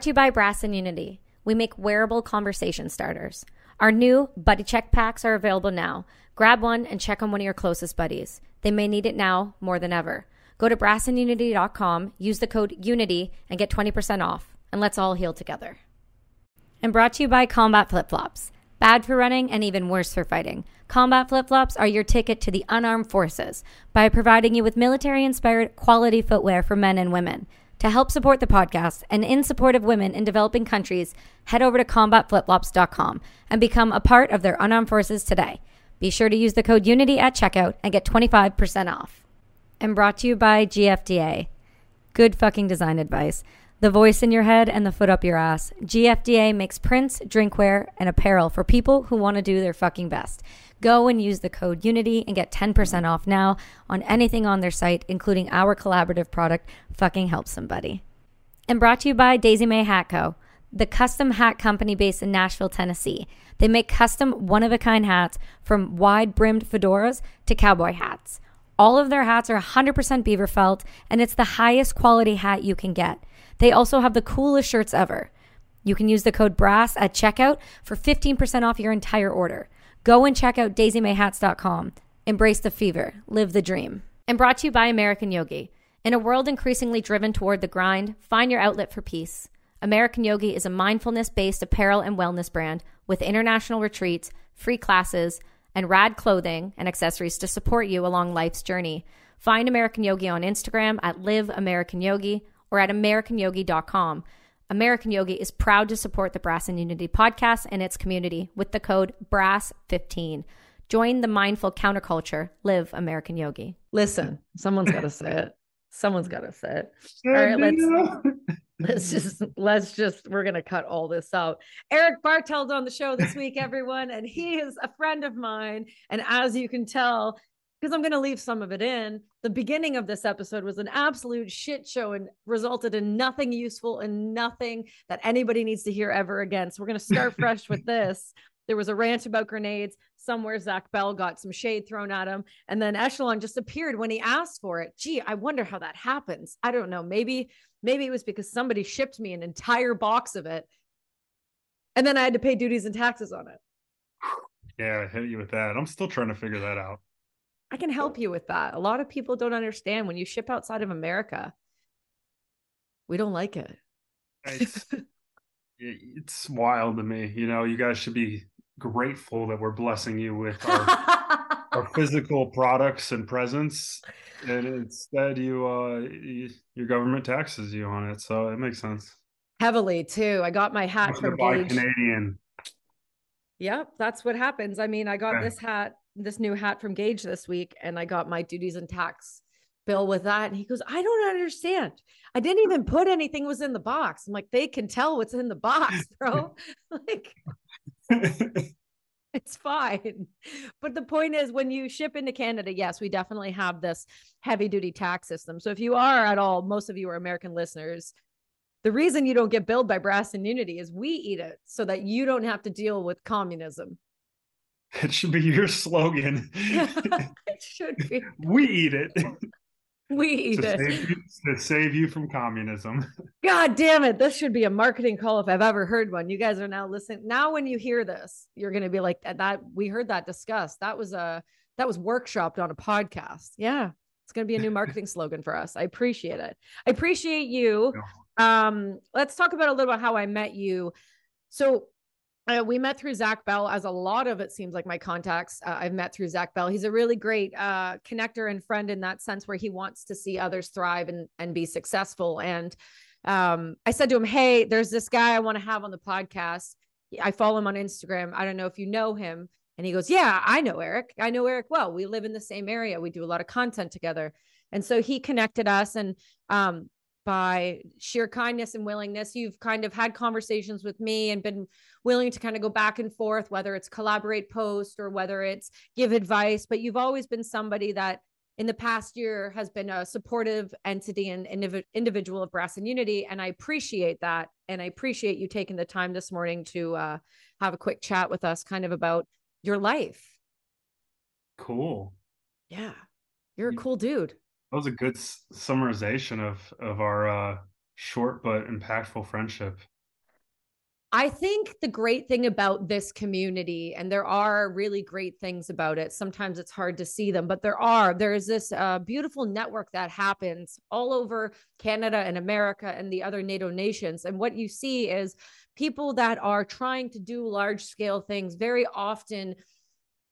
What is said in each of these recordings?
brought to you by Brass and Unity. We make wearable conversation starters. Our new Buddy Check packs are available now. Grab one and check on one of your closest buddies. They may need it now more than ever. Go to brassandunity.com, use the code UNITY, and get 20% off. And let's all heal together. And brought to you by Combat Flip Flops. Bad for running and even worse for fighting. Combat flip flops are your ticket to the unarmed forces by providing you with military inspired quality footwear for men and women. To help support the podcast and in support of women in developing countries, head over to combatflipflops.com and become a part of their unarmed forces today. Be sure to use the code UNITY at checkout and get 25% off. And brought to you by GFDA. Good fucking design advice the voice in your head and the foot up your ass. GFDA makes prints, drinkware, and apparel for people who want to do their fucking best. Go and use the code UNITY and get 10% off now on anything on their site, including our collaborative product, Fucking Help Somebody. And brought to you by Daisy May Hat Co., the custom hat company based in Nashville, Tennessee. They make custom one of a kind hats from wide brimmed fedoras to cowboy hats. All of their hats are 100% beaver felt, and it's the highest quality hat you can get. They also have the coolest shirts ever. You can use the code BRASS at checkout for 15% off your entire order. Go and check out daisymayhats.com. Embrace the fever, live the dream. And brought to you by American Yogi. In a world increasingly driven toward the grind, find your outlet for peace. American Yogi is a mindfulness based apparel and wellness brand with international retreats, free classes, and rad clothing and accessories to support you along life's journey. Find American Yogi on Instagram at Live American Yogi or at AmericanYogi.com. American Yogi is proud to support the Brass and Unity podcast and its community with the code BRASS15. Join the mindful counterculture. Live American Yogi. Listen, someone's got to say it. Someone's got to say it. All right, let's let's just let's just we're gonna cut all this out. Eric Bartel's on the show this week, everyone, and he is a friend of mine. And as you can tell, because I'm going to leave some of it in. The beginning of this episode was an absolute shit show and resulted in nothing useful and nothing that anybody needs to hear ever again. So we're going to start fresh with this. There was a rant about grenades. Somewhere Zach Bell got some shade thrown at him. And then Echelon just appeared when he asked for it. Gee, I wonder how that happens. I don't know. Maybe, maybe it was because somebody shipped me an entire box of it. And then I had to pay duties and taxes on it. Yeah, I hit you with that. I'm still trying to figure that out. I can help you with that. A lot of people don't understand when you ship outside of America, we don't like it. It's, it's wild to me. You know, you guys should be grateful that we're blessing you with our, our physical products and presents. And instead, you, uh, you, your government taxes you on it. So it makes sense. Heavily, too. I got my hat from. Canadian. Yep, that's what happens. I mean, I got yeah. this hat this new hat from Gage this week and I got my duties and tax bill with that. And he goes, I don't understand. I didn't even put anything was in the box. I'm like, they can tell what's in the box, bro. like it's fine. But the point is when you ship into Canada, yes, we definitely have this heavy duty tax system. So if you are at all, most of you are American listeners, the reason you don't get billed by Brass and Unity is we eat it so that you don't have to deal with communism. It should be your slogan. it should be. We eat it. We eat to it. Save you, to save you from communism. God damn it. This should be a marketing call if I've ever heard one. You guys are now listening. Now, when you hear this, you're going to be like, that we heard that discussed. That was a, that was workshopped on a podcast. Yeah. It's going to be a new marketing slogan for us. I appreciate it. I appreciate you. Um, let's talk about a little about how I met you. So uh, we met through Zach Bell, as a lot of it seems like my contacts uh, I've met through Zach Bell. He's a really great uh, connector and friend in that sense, where he wants to see others thrive and and be successful. And um, I said to him, "Hey, there's this guy I want to have on the podcast. I follow him on Instagram. I don't know if you know him." And he goes, "Yeah, I know Eric. I know Eric well. We live in the same area. We do a lot of content together." And so he connected us, and um, by sheer kindness and willingness. You've kind of had conversations with me and been willing to kind of go back and forth, whether it's collaborate post or whether it's give advice. But you've always been somebody that in the past year has been a supportive entity and indiv- individual of Brass and Unity. And I appreciate that. And I appreciate you taking the time this morning to uh, have a quick chat with us kind of about your life. Cool. Yeah. You're a cool dude that was a good summarization of of our uh short but impactful friendship. I think the great thing about this community, and there are really great things about it. Sometimes it's hard to see them, but there are. There is this uh, beautiful network that happens all over Canada and America and the other NATO nations. And what you see is people that are trying to do large scale things very often.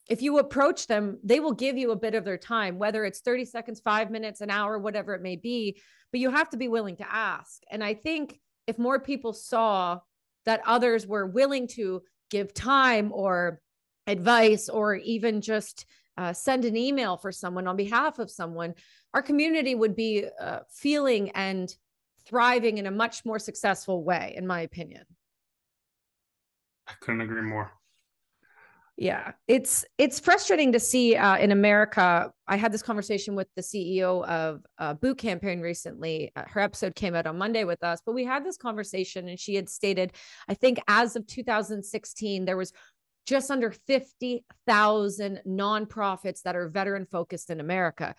If you approach them, they will give you a bit of their time, whether it's 30 seconds, five minutes, an hour, whatever it may be. But you have to be willing to ask. And I think if more people saw that others were willing to give time or advice or even just uh, send an email for someone on behalf of someone, our community would be uh, feeling and thriving in a much more successful way, in my opinion. I couldn't agree more yeah. It's it's frustrating to see uh, in america i had this conversation with the ceo of uh, boot campaign recently. Uh, her episode came out on monday with us but we had this conversation and she had stated i think as of 2016 there was just under 50,000 nonprofits that are veteran focused in america.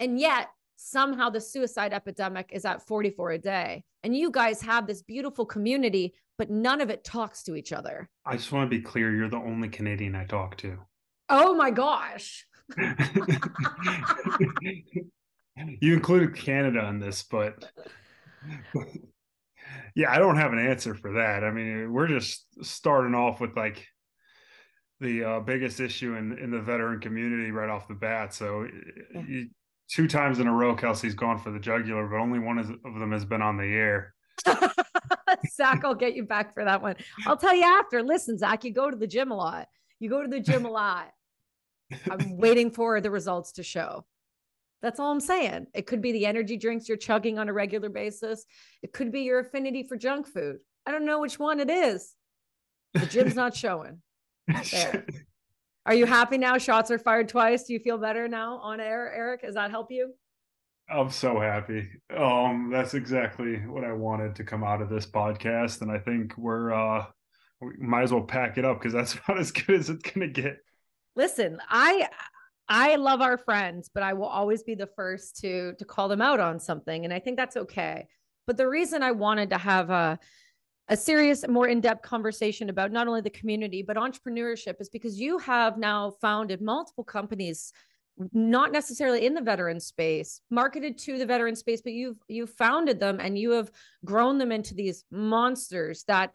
And yet somehow the suicide epidemic is at 44 a day and you guys have this beautiful community but none of it talks to each other. I just want to be clear you're the only Canadian I talk to. Oh my gosh. you included Canada in this, but yeah, I don't have an answer for that. I mean, we're just starting off with like the uh, biggest issue in in the veteran community right off the bat. So, yeah. you, two times in a row, Kelsey's gone for the jugular, but only one of them has been on the air. Zach, I'll get you back for that one. I'll tell you after. Listen, Zach, you go to the gym a lot. You go to the gym a lot. I'm waiting for the results to show. That's all I'm saying. It could be the energy drinks you're chugging on a regular basis. It could be your affinity for junk food. I don't know which one it is. The gym's not showing. There. Are you happy now? Shots are fired twice. Do you feel better now on air, Eric? Does that help you? I'm so happy. Um, that's exactly what I wanted to come out of this podcast, and I think we're uh, we might as well pack it up because that's about as good as it's gonna get. Listen, I I love our friends, but I will always be the first to to call them out on something, and I think that's okay. But the reason I wanted to have a a serious, more in depth conversation about not only the community, but entrepreneurship is because you have now founded multiple companies not necessarily in the veteran space marketed to the veteran space but you've you've founded them and you have grown them into these monsters that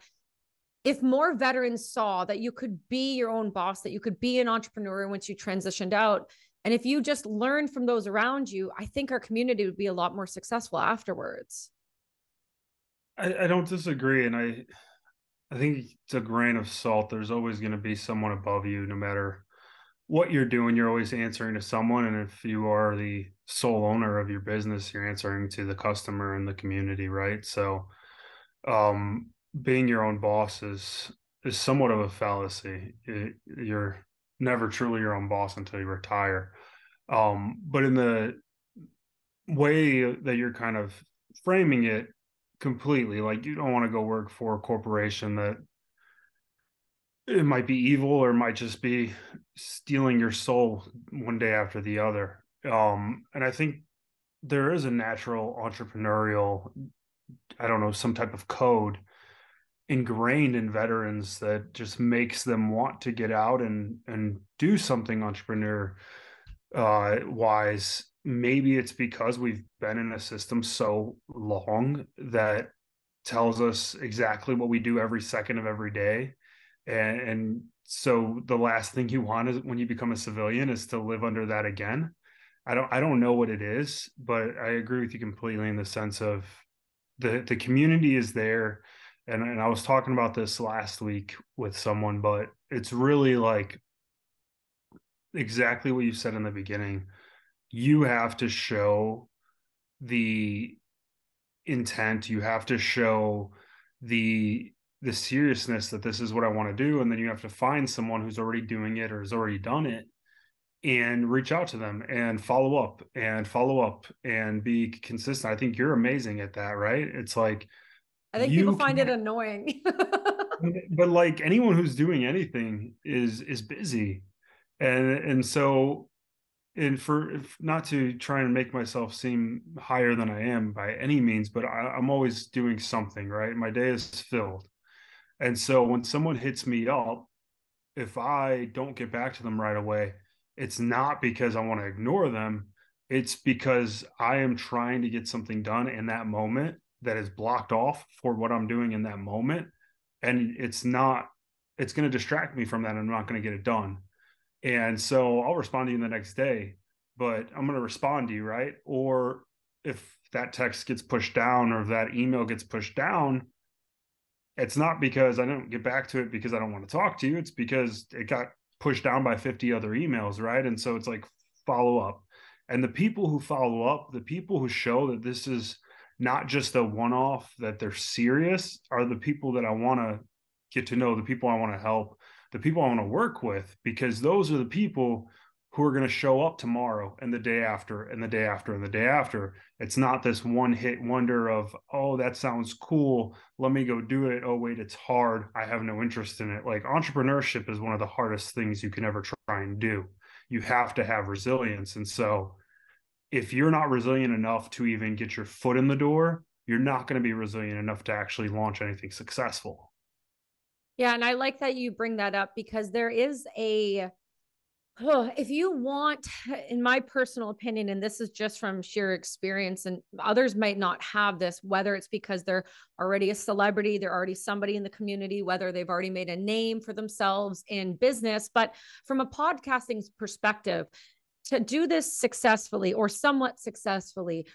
if more veterans saw that you could be your own boss that you could be an entrepreneur once you transitioned out. And if you just learn from those around you i think our community would be a lot more successful afterwards i, I don't disagree and i i think it's a grain of salt there's always going to be someone above you no matter what you're doing, you're always answering to someone. And if you are the sole owner of your business, you're answering to the customer and the community, right? So, um, being your own boss is is somewhat of a fallacy. It, you're never truly your own boss until you retire. Um, but in the way that you're kind of framing it completely, like you don't want to go work for a corporation that it might be evil or it might just be stealing your soul one day after the other. Um, and I think there is a natural entrepreneurial, I don't know, some type of code ingrained in veterans that just makes them want to get out and and do something entrepreneur uh, wise. Maybe it's because we've been in a system so long that tells us exactly what we do every second of every day. And, and so the last thing you want is when you become a civilian is to live under that again. I don't i don't know what it is but i agree with you completely in the sense of the the community is there. And, and i was talking about this last week with someone but it's really like exactly what you said in the beginning you have to show the intent you have to show the the seriousness that this is what I want to do. And then you have to find someone who's already doing it or has already done it and reach out to them and follow up and follow up and be consistent. I think you're amazing at that, right? It's like I think people find it annoying. but like anyone who's doing anything is is busy. And and so and for not to try and make myself seem higher than I am by any means, but I, I'm always doing something, right? My day is filled. And so when someone hits me up, if I don't get back to them right away, it's not because I want to ignore them. It's because I am trying to get something done in that moment that is blocked off for what I'm doing in that moment. And it's not, it's going to distract me from that. I'm not going to get it done. And so I'll respond to you the next day, but I'm going to respond to you, right? Or if that text gets pushed down or if that email gets pushed down, it's not because I don't get back to it because I don't want to talk to you. It's because it got pushed down by 50 other emails, right? And so it's like follow up. And the people who follow up, the people who show that this is not just a one off, that they're serious, are the people that I want to get to know, the people I want to help, the people I want to work with, because those are the people who are going to show up tomorrow and the day after and the day after and the day after. It's not this one hit wonder of, oh, that sounds cool. Let me go do it. Oh, wait, it's hard. I have no interest in it. Like entrepreneurship is one of the hardest things you can ever try and do. You have to have resilience. And so if you're not resilient enough to even get your foot in the door, you're not going to be resilient enough to actually launch anything successful. Yeah. And I like that you bring that up because there is a, Oh, if you want, in my personal opinion, and this is just from sheer experience, and others might not have this, whether it's because they're already a celebrity, they're already somebody in the community, whether they've already made a name for themselves in business. But from a podcasting perspective, to do this successfully or somewhat successfully,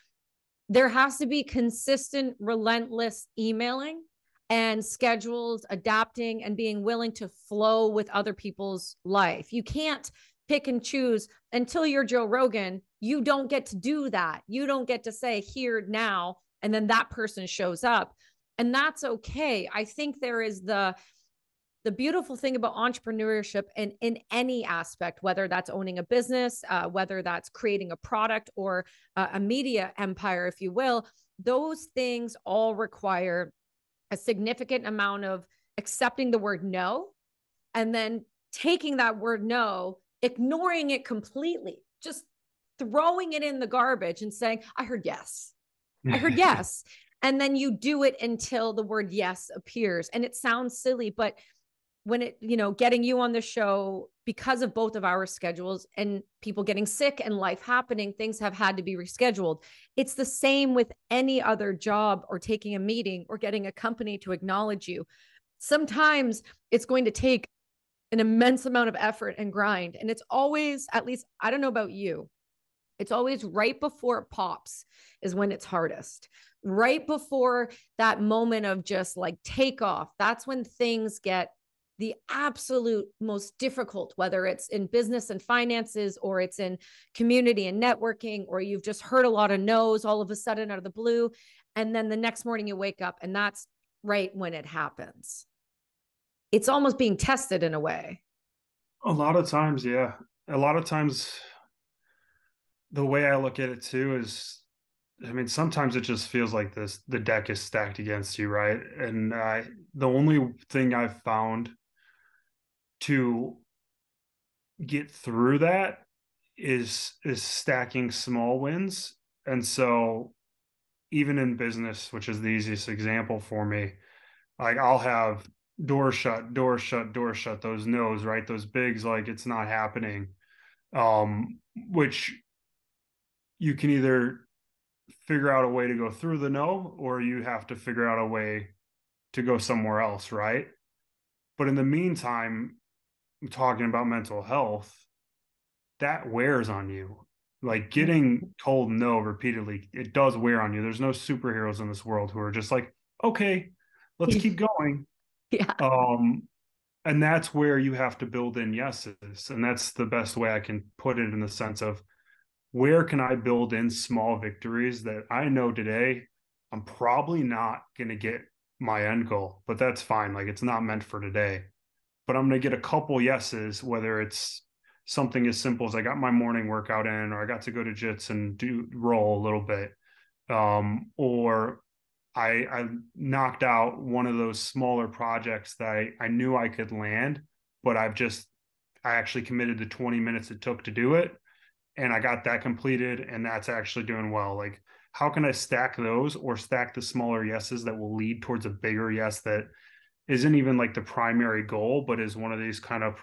there has to be consistent, relentless emailing and schedules, adapting and being willing to flow with other people's life. You can't pick and choose until you're Joe Rogan. You don't get to do that. You don't get to say here now, and then that person shows up. And that's okay. I think there is the the beautiful thing about entrepreneurship and in any aspect, whether that's owning a business, uh, whether that's creating a product or uh, a media empire, if you will, those things all require a significant amount of accepting the word no and then taking that word no, ignoring it completely, just throwing it in the garbage and saying, I heard yes. I heard yes. And then you do it until the word yes appears. And it sounds silly, but when it, you know, getting you on the show because of both of our schedules and people getting sick and life happening, things have had to be rescheduled. It's the same with any other job or taking a meeting or getting a company to acknowledge you. Sometimes it's going to take an immense amount of effort and grind. And it's always, at least, I don't know about you, it's always right before it pops is when it's hardest. Right before that moment of just like takeoff, that's when things get the absolute most difficult, whether it's in business and finances or it's in community and networking, or you've just heard a lot of no's all of a sudden out of the blue. And then the next morning you wake up and that's right when it happens. It's almost being tested in a way. A lot of times, yeah. A lot of times, the way I look at it too is I mean, sometimes it just feels like this the deck is stacked against you, right? And I the only thing I've found to get through that is is stacking small wins. And so even in business which is the easiest example for me like i'll have door shut door shut door shut those no's right? Those bigs like it's not happening. Um which you can either figure out a way to go through the no or you have to figure out a way to go somewhere else right? But in the meantime talking about mental health, that wears on you. Like getting told no repeatedly, it does wear on you. There's no superheroes in this world who are just like, okay, let's keep going. Yeah. Um, and that's where you have to build in yeses. And that's the best way I can put it in the sense of where can I build in small victories that I know today I'm probably not going to get my end goal, but that's fine. Like it's not meant for today but I'm going to get a couple yeses, whether it's something as simple as I got my morning workout in, or I got to go to jits and do roll a little bit, um, or I, I knocked out one of those smaller projects that I, I knew I could land, but I've just I actually committed the 20 minutes it took to do it. and I got that completed and that's actually doing well. Like how can I stack those or stack the smaller yeses that will lead towards a bigger yes that isn't even like the primary goal, but is one of these kind of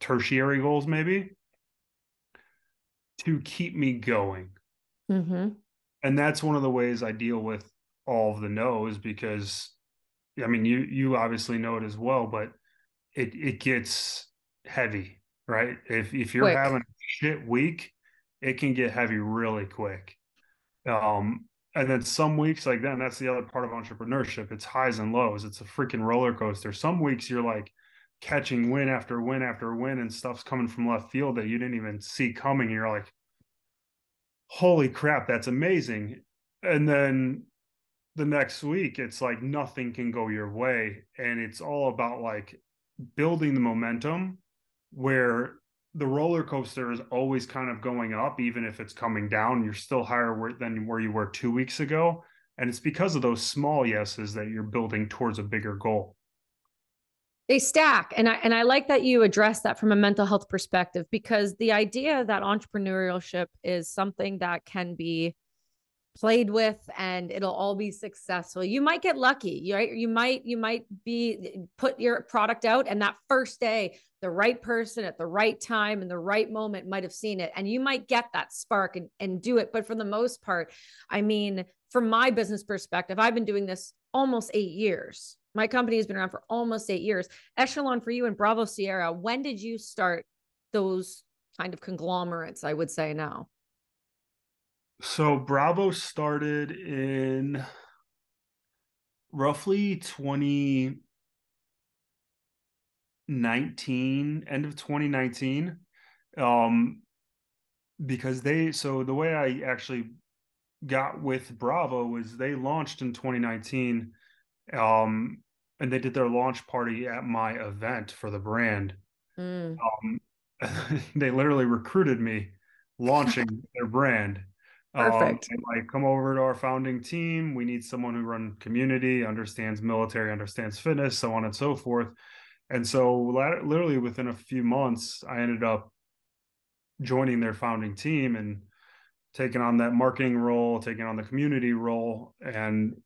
tertiary goals, maybe to keep me going. Mm-hmm. And that's one of the ways I deal with all of the no's because, I mean, you you obviously know it as well, but it it gets heavy, right? If if you're quick. having a shit week, it can get heavy really quick. Um, and then some weeks like and that's the other part of entrepreneurship. It's highs and lows. It's a freaking roller coaster. Some weeks you're like catching win after win after win, and stuff's coming from left field that you didn't even see coming. You're like, holy crap, that's amazing. And then the next week, it's like nothing can go your way. And it's all about like building the momentum where the roller coaster is always kind of going up, even if it's coming down. You're still higher than where you were two weeks ago. And it's because of those small yeses that you're building towards a bigger goal. They stack. And I and I like that you address that from a mental health perspective because the idea that entrepreneurship is something that can be played with and it'll all be successful. You might get lucky right? You might you might be put your product out and that first day the right person at the right time and the right moment might have seen it and you might get that spark and, and do it. But for the most part i mean from my business perspective i've been doing this almost eight years. My company has been around for almost eight years. Echelon for you and bravo sierra when did you start those kind of conglomerates i would say now so Bravo started in roughly 2019, end of 2019. Um, because they so the way I actually got with Bravo was they launched in 2019. Um, and they did their launch party at my event for the brand. Mm. Um, they literally recruited me launching their brand. Perfect. Um, like come over to our founding team. We need someone who run community, understands military, understands fitness, so on and so forth. And so literally within a few months, I ended up joining their founding team and taking on that marketing role, taking on the community role. And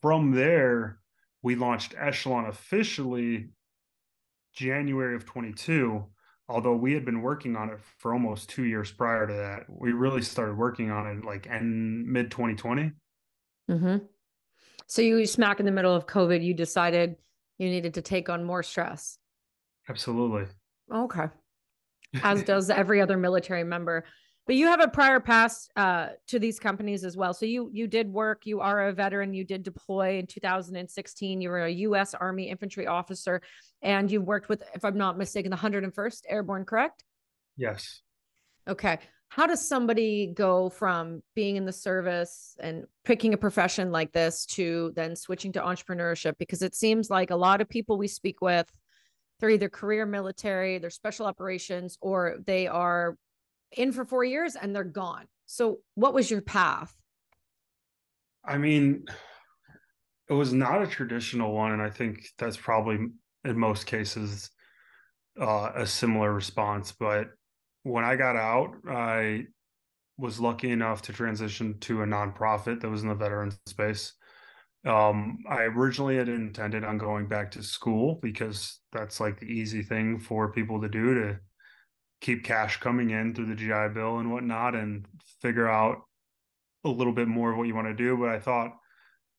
from there, we launched Echelon officially January of 22 although we had been working on it for almost two years prior to that we really started working on it like in mid 2020 mm-hmm. so you smack in the middle of covid you decided you needed to take on more stress absolutely okay as does every other military member but you have a prior past uh, to these companies as well. So you you did work. You are a veteran. You did deploy in 2016. You were a U.S. Army infantry officer, and you've worked with, if I'm not mistaken, the 101st Airborne. Correct? Yes. Okay. How does somebody go from being in the service and picking a profession like this to then switching to entrepreneurship? Because it seems like a lot of people we speak with, they're either career military, they're special operations, or they are in for four years and they're gone. So, what was your path? I mean, it was not a traditional one. And I think that's probably in most cases uh, a similar response. But when I got out, I was lucky enough to transition to a nonprofit that was in the veteran space. Um, I originally had intended on going back to school because that's like the easy thing for people to do to keep cash coming in through the GI Bill and whatnot and figure out a little bit more of what you want to do. But I thought,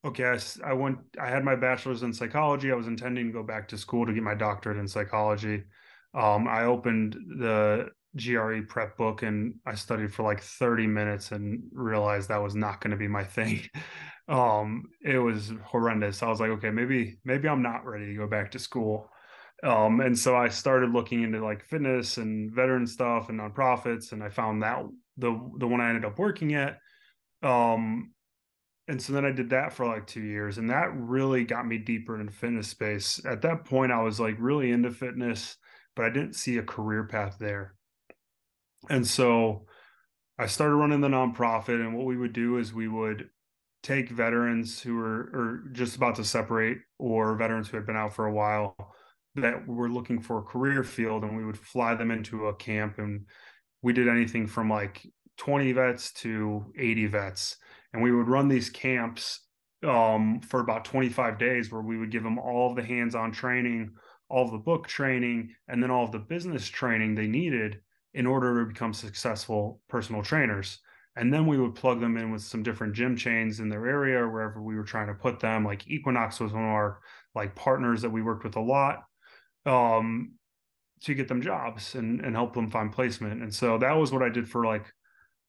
okay, I, I went, I had my bachelor's in psychology. I was intending to go back to school to get my doctorate in psychology. Um, I opened the GRE prep book and I studied for like 30 minutes and realized that was not going to be my thing. um, it was horrendous. I was like, okay, maybe, maybe I'm not ready to go back to school. Um, and so I started looking into like fitness and veteran stuff and nonprofits, and I found that the the one I ended up working at. Um, and so then I did that for like two years, and that really got me deeper into fitness space. At that point, I was like really into fitness, but I didn't see a career path there. And so I started running the nonprofit, and what we would do is we would take veterans who were or just about to separate or veterans who had been out for a while that were looking for a career field and we would fly them into a camp and we did anything from like 20 vets to 80 vets. And we would run these camps um, for about 25 days where we would give them all of the hands on training, all of the book training, and then all of the business training they needed in order to become successful personal trainers. And then we would plug them in with some different gym chains in their area, or wherever we were trying to put them. Like Equinox was one of our like partners that we worked with a lot um, to get them jobs and, and help them find placement. And so that was what I did for like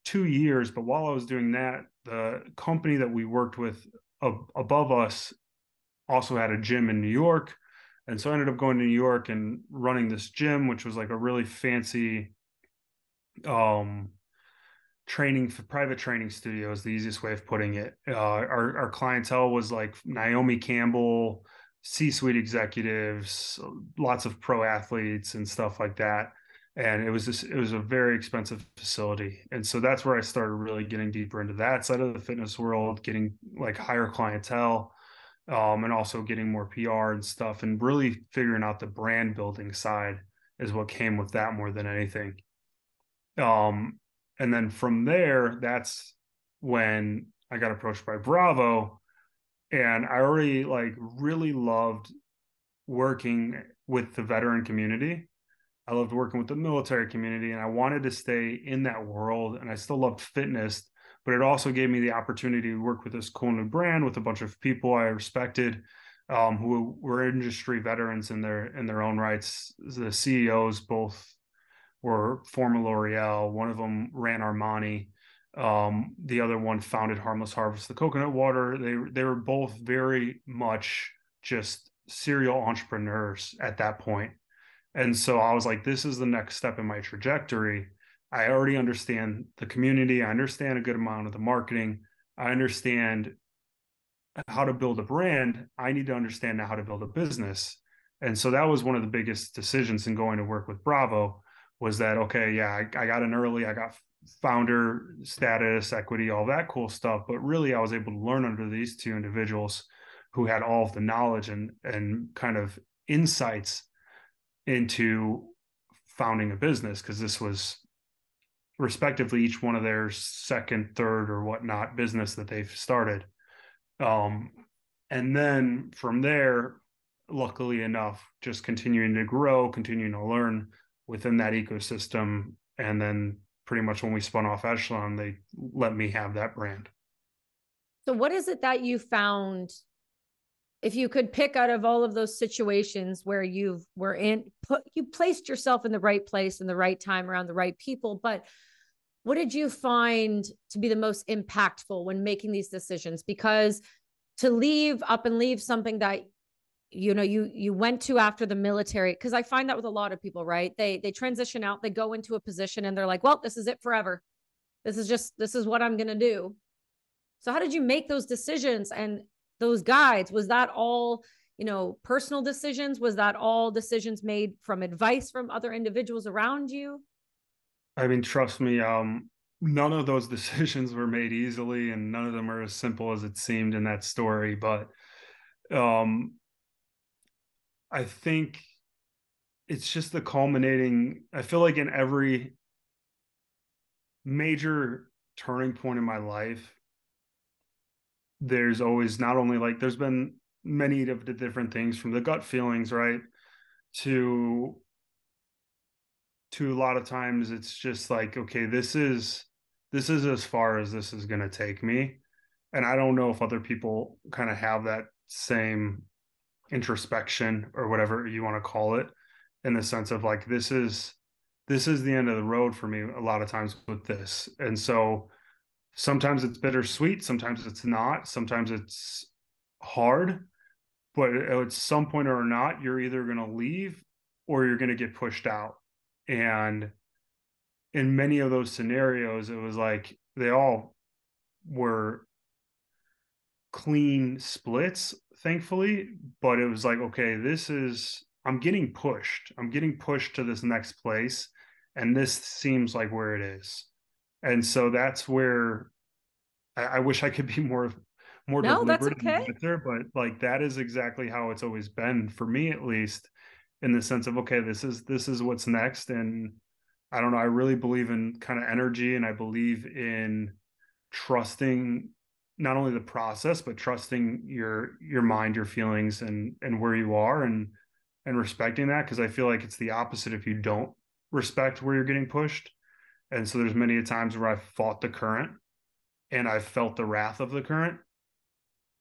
two years. But while I was doing that, the company that we worked with above us also had a gym in New York. And so I ended up going to New York and running this gym, which was like a really fancy um training for private training studio is the easiest way of putting it. Uh, our our clientele was like Naomi Campbell, C-suite executives, lots of pro athletes and stuff like that. And it was just it was a very expensive facility. And so that's where I started really getting deeper into that side of the fitness world, getting like higher clientele, um, and also getting more PR and stuff, and really figuring out the brand building side is what came with that more than anything. Um, and then from there, that's when I got approached by Bravo and I already like really loved working with the veteran community. I loved working with the military community and I wanted to stay in that world and I still loved fitness, but it also gave me the opportunity to work with this cool new brand with a bunch of people I respected um, who were industry veterans in their in their own rights. The CEOs both were former L'Oreal. One of them ran Armani. Um, the other one founded Harmless Harvest, the coconut water. They they were both very much just serial entrepreneurs at that point. And so I was like, this is the next step in my trajectory. I already understand the community. I understand a good amount of the marketing. I understand how to build a brand. I need to understand now how to build a business. And so that was one of the biggest decisions in going to work with Bravo was that, okay, yeah, I, I got in early. I got founder status, equity, all that cool stuff. But really, I was able to learn under these two individuals who had all of the knowledge and and kind of insights into founding a business because this was respectively each one of their second, third, or whatnot business that they've started. Um, and then from there, luckily enough, just continuing to grow, continuing to learn within that ecosystem, and then pretty much when we spun off Echelon, they let me have that brand. So, what is it that you found? If you could pick out of all of those situations where you've were in, put you placed yourself in the right place in the right time around the right people, but what did you find to be the most impactful when making these decisions? Because to leave up and leave something that you know you you went to after the military because i find that with a lot of people right? They they transition out they go into a position and they're like well this is it forever. This is just this is what i'm going to do. So how did you make those decisions and those guides was that all you know personal decisions was that all decisions made from advice from other individuals around you i mean trust me um none of those decisions were made easily and none of them are as simple as it seemed in that story but um I think it's just the culminating. I feel like in every major turning point in my life, there's always not only like there's been many of the different things from the gut feelings, right? To to a lot of times it's just like, okay, this is this is as far as this is gonna take me. And I don't know if other people kind of have that same introspection or whatever you want to call it in the sense of like this is this is the end of the road for me a lot of times with this and so sometimes it's bittersweet sometimes it's not sometimes it's hard but at some point or not you're either going to leave or you're going to get pushed out and in many of those scenarios it was like they all were clean splits thankfully, but it was like, okay, this is I'm getting pushed. I'm getting pushed to this next place. And this seems like where it is. And so that's where I, I wish I could be more more no, deliberate that's okay. there, but like that is exactly how it's always been for me at least, in the sense of okay, this is this is what's next. And I don't know. I really believe in kind of energy and I believe in trusting not only the process but trusting your your mind your feelings and and where you are and and respecting that because i feel like it's the opposite if you don't respect where you're getting pushed and so there's many times where i've fought the current and i've felt the wrath of the current.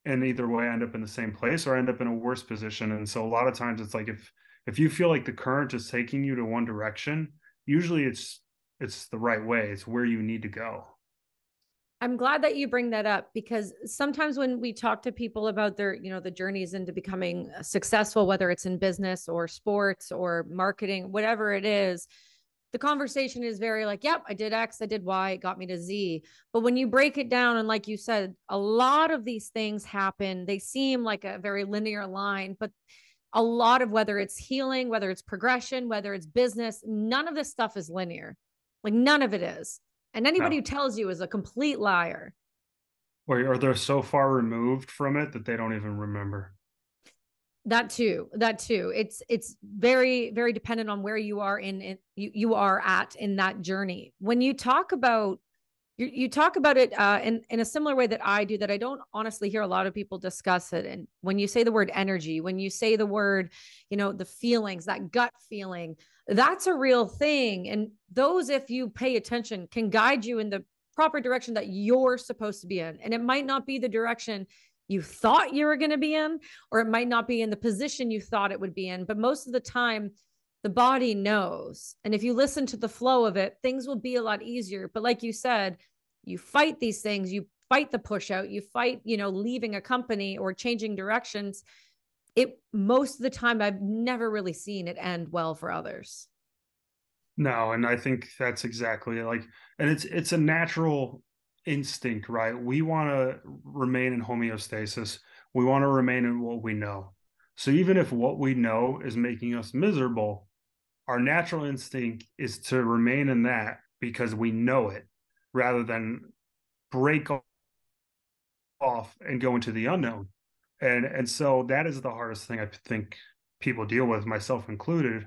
And either way I end up in the same place or I end up in a worse position. And so a lot of times it's like if if you feel like the current is taking you to one direction usually it's it's the right way. It's where you need to go. I'm glad that you bring that up because sometimes when we talk to people about their, you know, the journeys into becoming successful, whether it's in business or sports or marketing, whatever it is, the conversation is very like, yep, I did X, I did Y, it got me to Z. But when you break it down, and like you said, a lot of these things happen, they seem like a very linear line, but a lot of whether it's healing, whether it's progression, whether it's business, none of this stuff is linear. Like none of it is. And anybody no. who tells you is a complete liar. Or, or they're so far removed from it that they don't even remember. That too. That too. It's it's very very dependent on where you are in, in you you are at in that journey. When you talk about you, you talk about it uh, in in a similar way that I do that I don't honestly hear a lot of people discuss it. And when you say the word energy, when you say the word, you know, the feelings, that gut feeling, that's a real thing. And those, if you pay attention, can guide you in the proper direction that you're supposed to be in. And it might not be the direction you thought you were going to be in, or it might not be in the position you thought it would be in. But most of the time, the body knows. And if you listen to the flow of it, things will be a lot easier. But like you said, you fight these things, you fight the push out, you fight, you know, leaving a company or changing directions. It most of the time, I've never really seen it end well for others. No, and I think that's exactly like, and it's it's a natural instinct, right? We want to remain in homeostasis. We want to remain in what we know. So even if what we know is making us miserable, our natural instinct is to remain in that because we know it rather than break off and go into the unknown. And and so that is the hardest thing I think people deal with, myself included.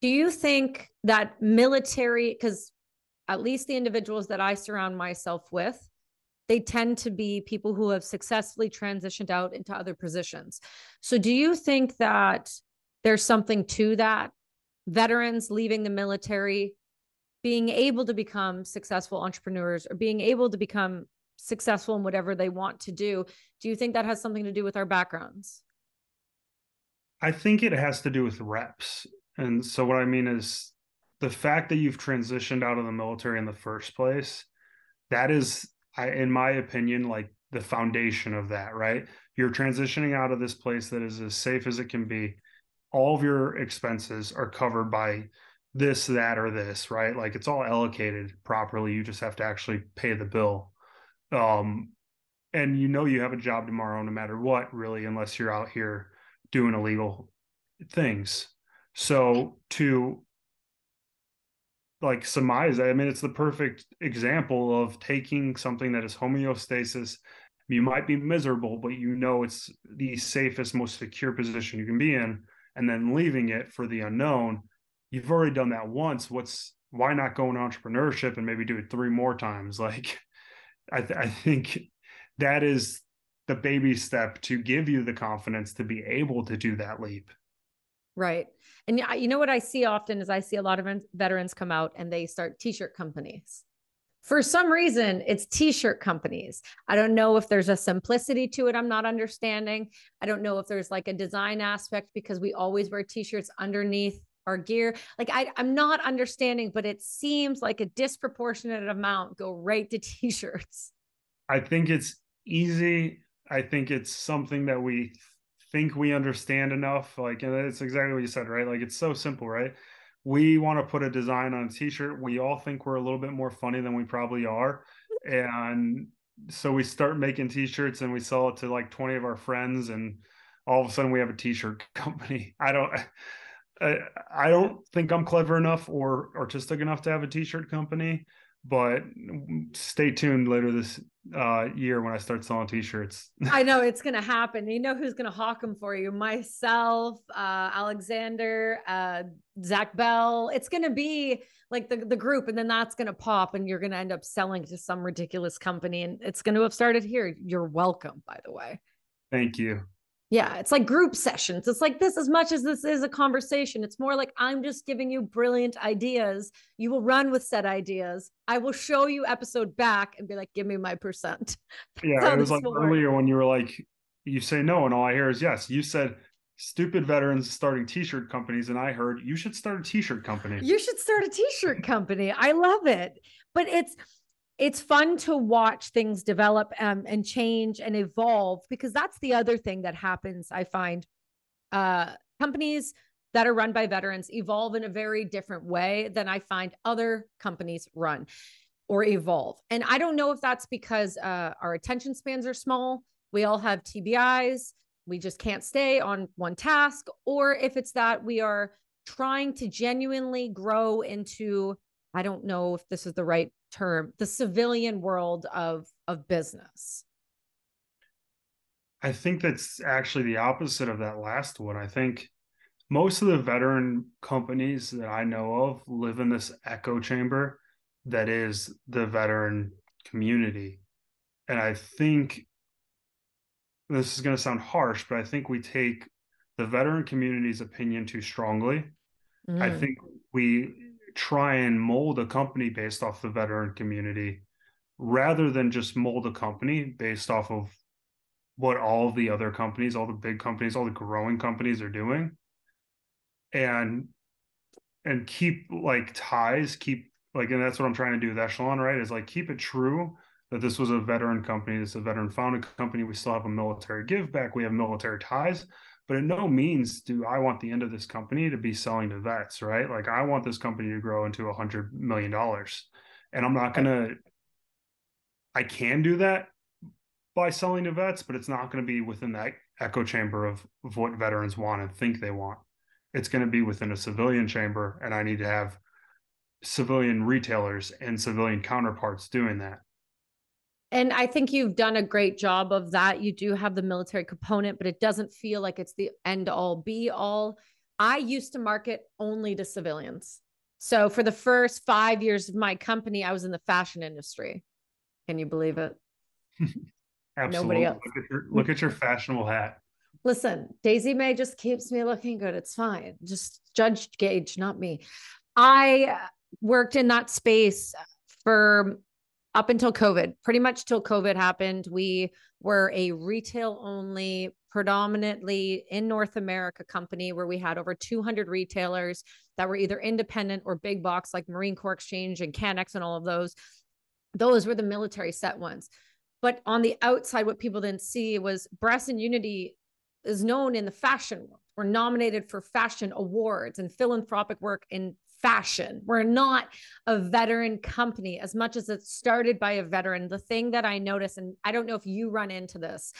Do you think that military because at least the individuals that I surround myself with, they tend to be people who have successfully transitioned out into other positions. So, do you think that there's something to that? Veterans leaving the military, being able to become successful entrepreneurs or being able to become successful in whatever they want to do. Do you think that has something to do with our backgrounds? I think it has to do with reps. And so, what I mean is the fact that you've transitioned out of the military in the first place, that is I, in my opinion, like the foundation of that, right? You're transitioning out of this place that is as safe as it can be. All of your expenses are covered by this, that, or this, right? Like it's all allocated properly. You just have to actually pay the bill. Um, and you know you have a job tomorrow no matter what, really, unless you're out here doing illegal things. So to like surmise. I mean, it's the perfect example of taking something that is homeostasis. You might be miserable, but you know it's the safest, most secure position you can be in, and then leaving it for the unknown. You've already done that once. What's why not go in entrepreneurship and maybe do it three more times? Like, I, th- I think that is the baby step to give you the confidence to be able to do that leap. Right. And you know what I see often is I see a lot of veterans come out and they start t-shirt companies. For some reason, it's t-shirt companies. I don't know if there's a simplicity to it I'm not understanding. I don't know if there's like a design aspect because we always wear t-shirts underneath our gear. Like I, I'm not understanding, but it seems like a disproportionate amount go right to t-shirts. I think it's easy. I think it's something that we think we understand enough. Like, and it's exactly what you said, right? Like, it's so simple, right? We want to put a design on a t-shirt. We all think we're a little bit more funny than we probably are, and so we start making t-shirts and we sell it to like 20 of our friends, and all of a sudden we have a t-shirt company. I don't. I, I don't think I'm clever enough or artistic enough to have a t-shirt company, but stay tuned later this uh, year when I start selling t-shirts. I know it's gonna happen. You know who's gonna hawk them for you? Myself, uh, Alexander, uh, Zach Bell. It's gonna be like the the group, and then that's gonna pop, and you're gonna end up selling to some ridiculous company, and it's gonna have started here. You're welcome, by the way. Thank you. Yeah, it's like group sessions. It's like this as much as this is a conversation. It's more like I'm just giving you brilliant ideas. You will run with said ideas. I will show you episode back and be like, give me my percent. yeah, it was like earlier when you were like, you say no, and all I hear is yes. You said stupid veterans starting t-shirt companies, and I heard you should start a t-shirt company. You should start a t-shirt company. I love it. But it's it's fun to watch things develop um, and change and evolve because that's the other thing that happens i find. Uh, companies that are run by veterans evolve in a very different way than i find other companies run or evolve. And i don't know if that's because uh, our attention spans are small we all have tbis we just can't stay on one task or if it's that we are trying to genuinely grow into I don't know if this is the right term, the civilian world of of business. I think that's actually the opposite of that last one. I think most of the veteran companies that I know of live in this echo chamber that is the veteran community. And I think this is going to sound harsh, but I think we take the veteran community's opinion too strongly. Mm. I think we try and mold a company based off the veteran community rather than just mold a company based off of what all the other companies, all the big companies, all the growing companies are doing. And and keep like ties, keep like, and that's what I'm trying to do with Echelon, right? Is like keep it true that this was a veteran company, it's a veteran founded company. We still have a military give back, we have military ties, but in no means do I want the end of this company to be selling to vets, right? Like I want this company to grow into a hundred million dollars. And I'm not gonna I can do that by selling to vets, but it's not going to be within that echo chamber of, of what veterans want and think they want. It's going to be within a civilian chamber, and I need to have civilian retailers and civilian counterparts doing that. And I think you've done a great job of that. You do have the military component, but it doesn't feel like it's the end all be all. I used to market only to civilians. So for the first five years of my company, I was in the fashion industry. Can you believe it? Absolutely. Nobody else. Look at, your, look at your fashionable hat. Listen, Daisy May just keeps me looking good. It's fine. Just judge Gage, not me. I worked in that space for up until COVID, pretty much till COVID happened, we were a retail only, predominantly in North America company where we had over 200 retailers that were either independent or big box like Marine Corps Exchange and Canex and all of those. Those were the military set ones. But on the outside, what people didn't see was Brass and Unity is known in the fashion world. We're nominated for fashion awards and philanthropic work in fashion. We're not a veteran company as much as it started by a veteran. The thing that I notice, and I don't know if you run into this,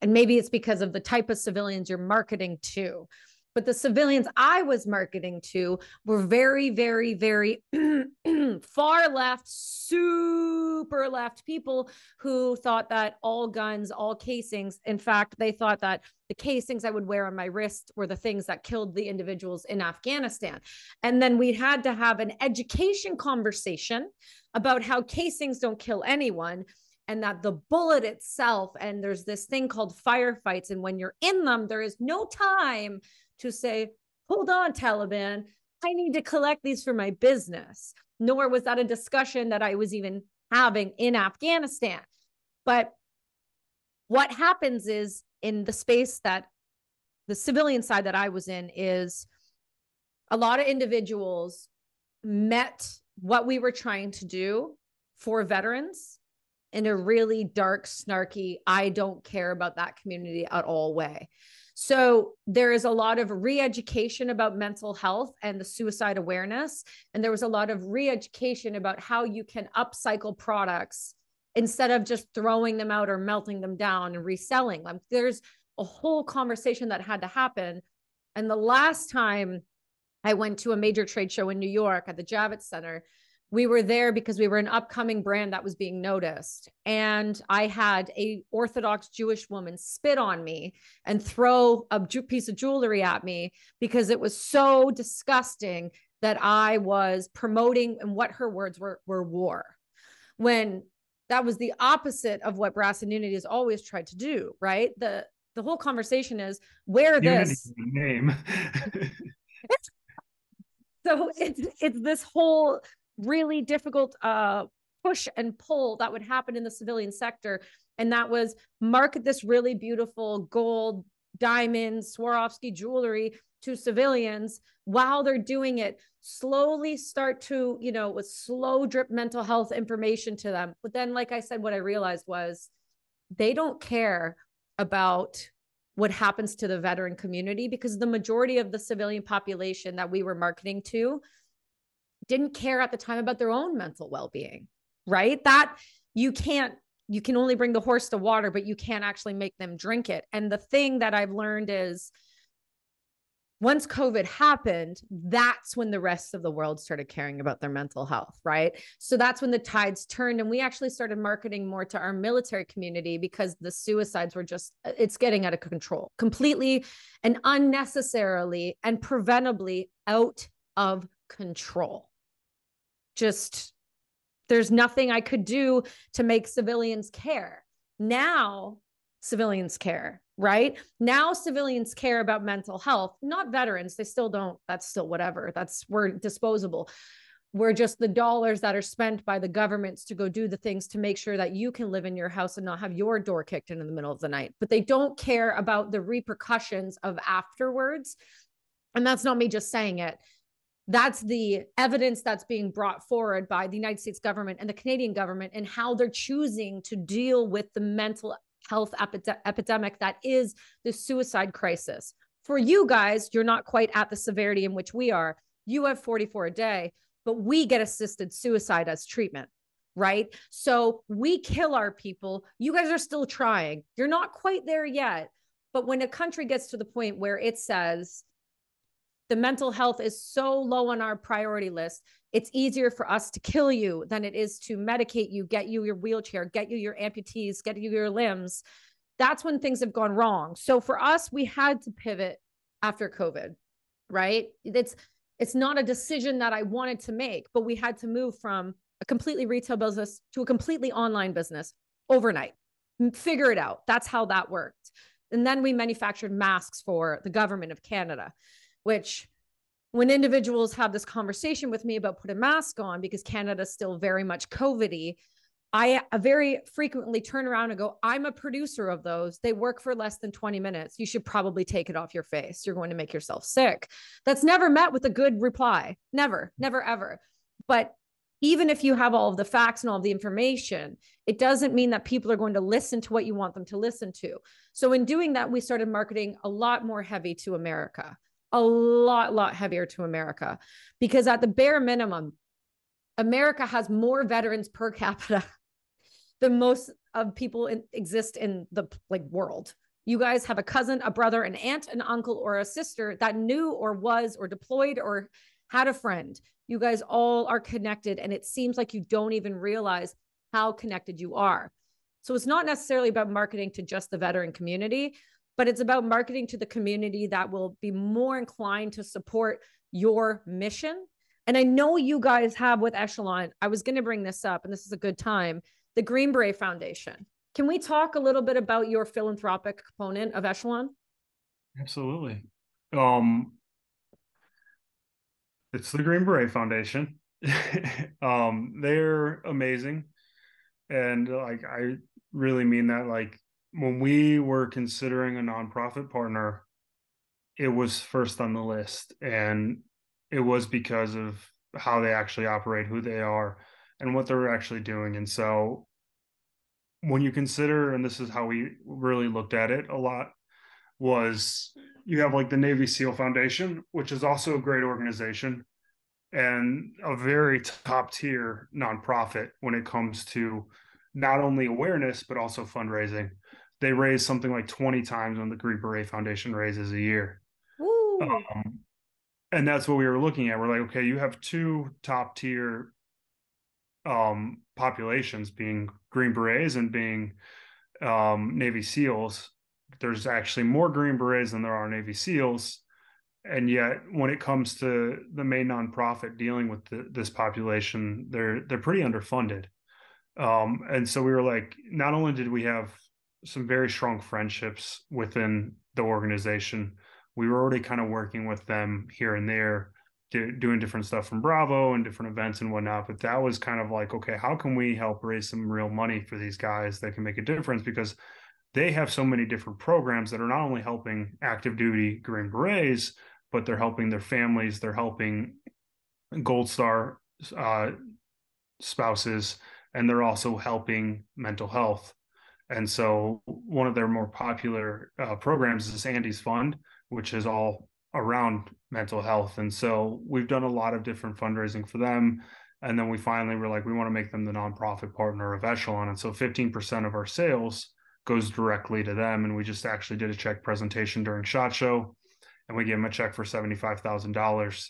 and maybe it's because of the type of civilians you're marketing to, but the civilians I was marketing to were very, very, very far left, super left people who thought that all guns, all casings, in fact, they thought that the casings I would wear on my wrist were the things that killed the individuals in Afghanistan. And then we had to have an education conversation about how casings don't kill anyone and that the bullet itself and there's this thing called firefights and when you're in them there is no time to say, hold on, Taliban, I need to collect these for my business. Nor was that a discussion that I was even having in Afghanistan. But what happens is in the space that the civilian side that I was in is a lot of individuals met what we were trying to do for veterans in a really dark, snarky, I don't care about that community at all way. So there is a lot of re-education about mental health and the suicide awareness. And there was a lot of re-education about how you can upcycle products instead of just throwing them out or melting them down and reselling them. There's a whole conversation that had to happen. And the last time I went to a major trade show in New York at the Javits Center, we were there because we were an upcoming brand that was being noticed. And i had a orthodox jewish woman spit on me and throw a piece of jewelry at me because it was so disgusting that i was promoting and what her words were were war. When that was the opposite of what brass and unity has always tried to do right? The the whole conversation is where this. name. So it's it's this whole really difficult uh, push and pull that would happen in the civilian sector. And that was market this really beautiful gold, diamonds, Swarovski jewelry to civilians while they're doing it slowly start to you know with slow drip mental health information to them but then like i said what i realized was they don't care about what happens to the veteran community because the majority of the civilian population that we were marketing to didn't care at the time about their own mental well-being right? That you can't you can only bring the horse to water but you can't actually make them drink it. And the thing that i've learned is once covid happened that's when the rest of the world started caring about their mental health right? So that's when the tides turned and we actually started marketing more to our military community because the suicides were just it's getting out of control completely and unnecessarily and preventably out of control just there's nothing I could do to make civilians care. Now civilians care, right? Now civilians care about mental health, not veterans. They still don't. That's still whatever. That's we're disposable. We're just the dollars that are spent by the governments to go do the things to make sure that you can live in your house and not have your door kicked in in the middle of the night. But they don't care about the repercussions of afterwards. And that's not me just saying it that's the evidence that's being brought forward by the United States government and the Canadian government and how they're choosing to deal with the mental health epidemic that is the suicide crisis. For you guys, you're not quite at the severity in which we are. You have 44 a day, but we get assisted suicide as treatment, right? So we kill our people. You guys are still trying. You're not quite there yet. But when a country gets to the point where it says, the mental health is so low on our priority list. It's easier for us to kill you than it is to medicate you, get you your wheelchair, get you your amputees, get you your limbs. That's when things have gone wrong. So for us, we had to pivot after COVID, right? It's it's not a decision that I wanted to make, but we had to move from a completely retail business to a completely online business overnight. Figure it out. That's how that worked. And then we manufactured masks for the government of Canada which when individuals have this conversation with me about put a mask on because Canada's still very much COVIDy, I very frequently turn around and go, I'm a producer of those. They work for less than 20 minutes. You should probably take it off your face. You're going to make yourself sick. That's never met with a good reply. Never, never, ever. But even if you have all of the facts and all of the information, it doesn't mean that people are going to listen to what you want them to listen to. So, in doing that, we started marketing a lot more heavy to America a lot, lot heavier to America because at the bare minimum, America has more veterans per capita than most of people in, exist in the like world. You guys have a cousin, a brother, an aunt, an uncle, or a sister that knew or was or deployed or had a friend. You guys all are connected, and it seems like you don't even realize how connected you are. So it's not necessarily about marketing to just the veteran community, but it's about marketing to the community that will be more inclined to support your mission. And I know you guys have with Echelon, I was going to bring this up, and this is a good time the Green Beret Foundation. Can we talk a little bit about your philanthropic component of Echelon? Absolutely. Um, it's the Green Beret Foundation. um, they're amazing. And like, I really mean that. Like, when we were considering a nonprofit partner, it was first on the list. And it was because of how they actually operate, who they are, and what they're actually doing. And so when you consider, and this is how we really looked at it a lot, was you have like the Navy SEAL Foundation, which is also a great organization and a very top tier nonprofit when it comes to not only awareness, but also fundraising they raise something like 20 times when the Green Beret Foundation raises a year. Um, and that's what we were looking at. We're like, okay, you have two top tier um, populations, being Green Berets and being um, Navy SEALs. There's actually more Green Berets than there are Navy SEAls. And yet, when it comes to the main nonprofit dealing with the, this population, they're they're pretty underfunded. Um, and so we were like, not only did we have some very strong friendships within the organization, we were already kind of working with them here and there do, doing different stuff from Bravo and different events and whatnot. But that was kind of like, okay, how can we help raise some real money for these guys that can make a difference? Because they have so many different programs that are not only helping active duty Green Berets, but they're helping their families, they're helping Gold Star uh, spouses, and they're also helping mental health. And so, one of their more popular uh, programs is Andy's Fund, which is all around mental health. And so we've done a lot of different fundraising for them. And then we finally were like, we want to make them the nonprofit partner of Echelon. And so 15% of our sales goes directly to them. And we just actually did a check presentation during SHOT Show. And we gave them a check for $75,000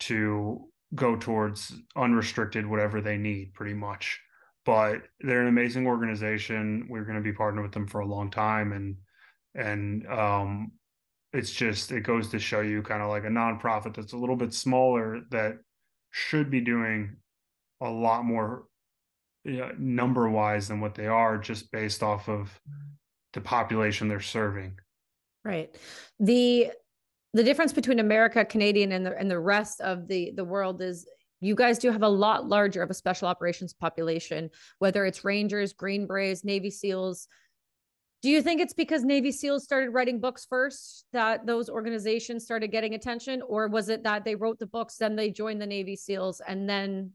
to go towards unrestricted whatever they need, pretty much. But they're an amazing organization. We're going to be partnered with them for a long time. And and um, it's just it goes to show you kind of like a nonprofit that's a little bit smaller that should be doing a lot more you know, number wise than what they are just based off of the population they're serving right the the difference between america canadian and the and the rest of the the world is you guys do have a lot larger of a special operations population whether it's rangers green berets navy seals do you think it's because Navy SEALs started writing books first that those organizations started getting attention? Or was it that they wrote the books, then they joined the Navy SEALs, and then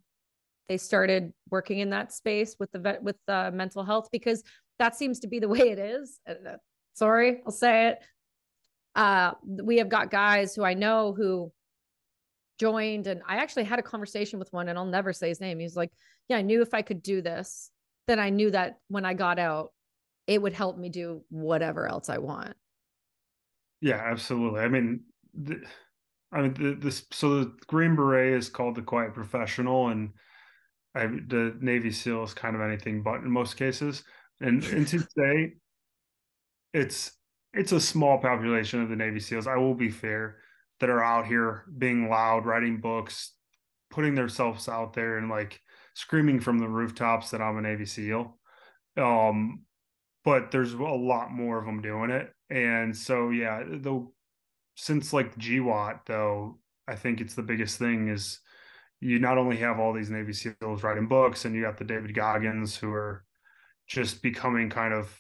they started working in that space with the vet, with the mental health? Because that seems to be the way it is. Uh, uh, sorry, I'll say it. Uh, we have got guys who I know who joined, and I actually had a conversation with one, and I'll never say his name. He's like, Yeah, I knew if I could do this, then I knew that when I got out, it would help me do whatever else I want. Yeah, absolutely. I mean, the, I mean, the, this so the Green Beret is called the Quiet Professional, and I, the Navy SEAL is kind of anything but in most cases. And and to say, it's it's a small population of the Navy SEALs. I will be fair that are out here being loud, writing books, putting themselves out there, and like screaming from the rooftops that I'm a Navy SEAL. Um, but there's a lot more of them doing it. And so, yeah, the since like GWOT though, I think it's the biggest thing is you not only have all these Navy SEALs writing books, and you got the David Goggins who are just becoming kind of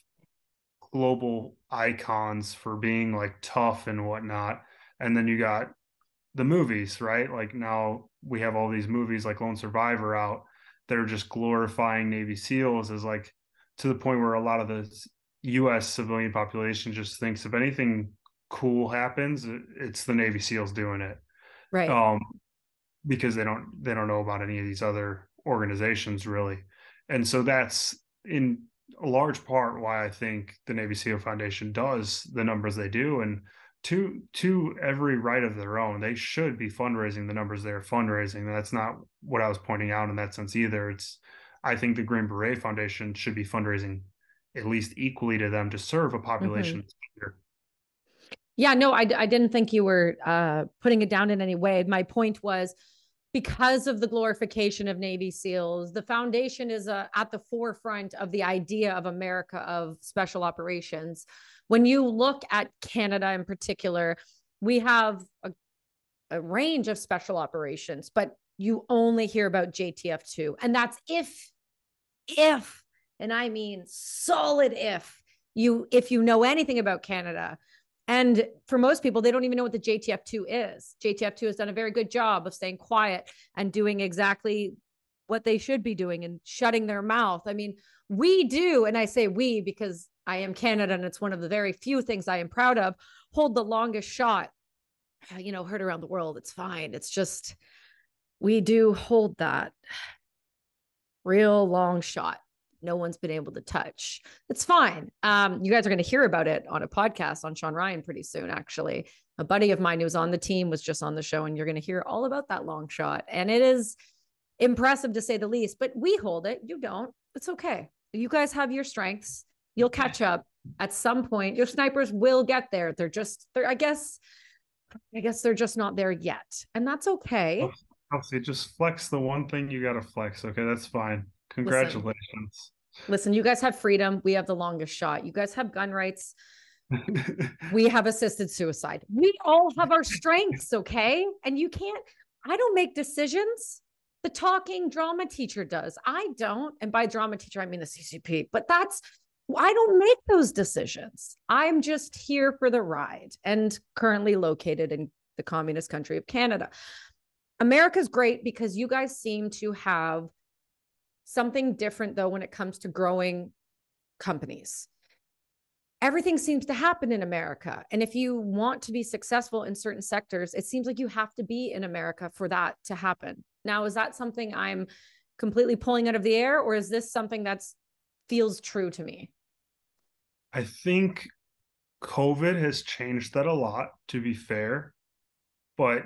global icons for being like tough and whatnot. And then you got the movies, right? Like now we have all these movies like Lone Survivor out that are just glorifying Navy SEALs as like to the point where a lot of the U.S. civilian population just thinks if anything cool happens, it's the Navy SEALs doing it, right? Um, because they don't they don't know about any of these other organizations really, and so that's in a large part why I think the Navy SEAL Foundation does the numbers they do, and to to every right of their own, they should be fundraising the numbers they're fundraising. That's not what I was pointing out in that sense either. It's I think the Green Beret Foundation should be fundraising at least equally to them to serve a population mm-hmm. Yeah, no, I, I didn't think you were uh, putting it down in any way. My point was because of the glorification of Navy SEALs, the foundation is uh, at the forefront of the idea of America of special operations. When you look at Canada in particular, we have a, a range of special operations, but you only hear about JTF2. And that's if if, and I mean solid if you if you know anything about Canada. And for most people, they don't even know what the JTF2 is. JTF2 has done a very good job of staying quiet and doing exactly what they should be doing and shutting their mouth. I mean, we do, and I say we because I am Canada and it's one of the very few things I am proud of, hold the longest shot. You know, heard around the world. It's fine. It's just, we do hold that real long shot no one's been able to touch. It's fine. Um, you guys are going to hear about it on a podcast on Shawn Ryan pretty soon, actually. A buddy of mine who's on the team was just on the show, and you're going to hear all about that long shot. And it is, impressive to say the least. But we hold it. You don't. It's okay. You guys have your strengths. You'll catch up at some point. Your snipers will get there. They're just, they're, I guess, I guess they're just not there yet. And that's okay. Oh, oh, Kelsey, just flex the one thing you got to flex. Okay. That's fine. Congratulations. Listen, listen, you guys have freedom. We have the longest shot. You guys have gun rights. we have assisted suicide. We all have our strengths. Okay. And you can't, I don't make decisions. The talking drama teacher does. I don't. And by drama teacher, I mean the CCP, but that's, I don't make those decisions. I'm just here for the ride and currently located in the communist country of Canada. America's great because you guys seem to have something different, though, when it comes to growing companies. Everything seems to happen in America. And if you want to be successful in certain sectors, it seems like you have to be in America for that to happen. Now, is that something I'm completely pulling out of the air, or is this something that's feels true to me? I think COVID has changed that a lot, to be fair. But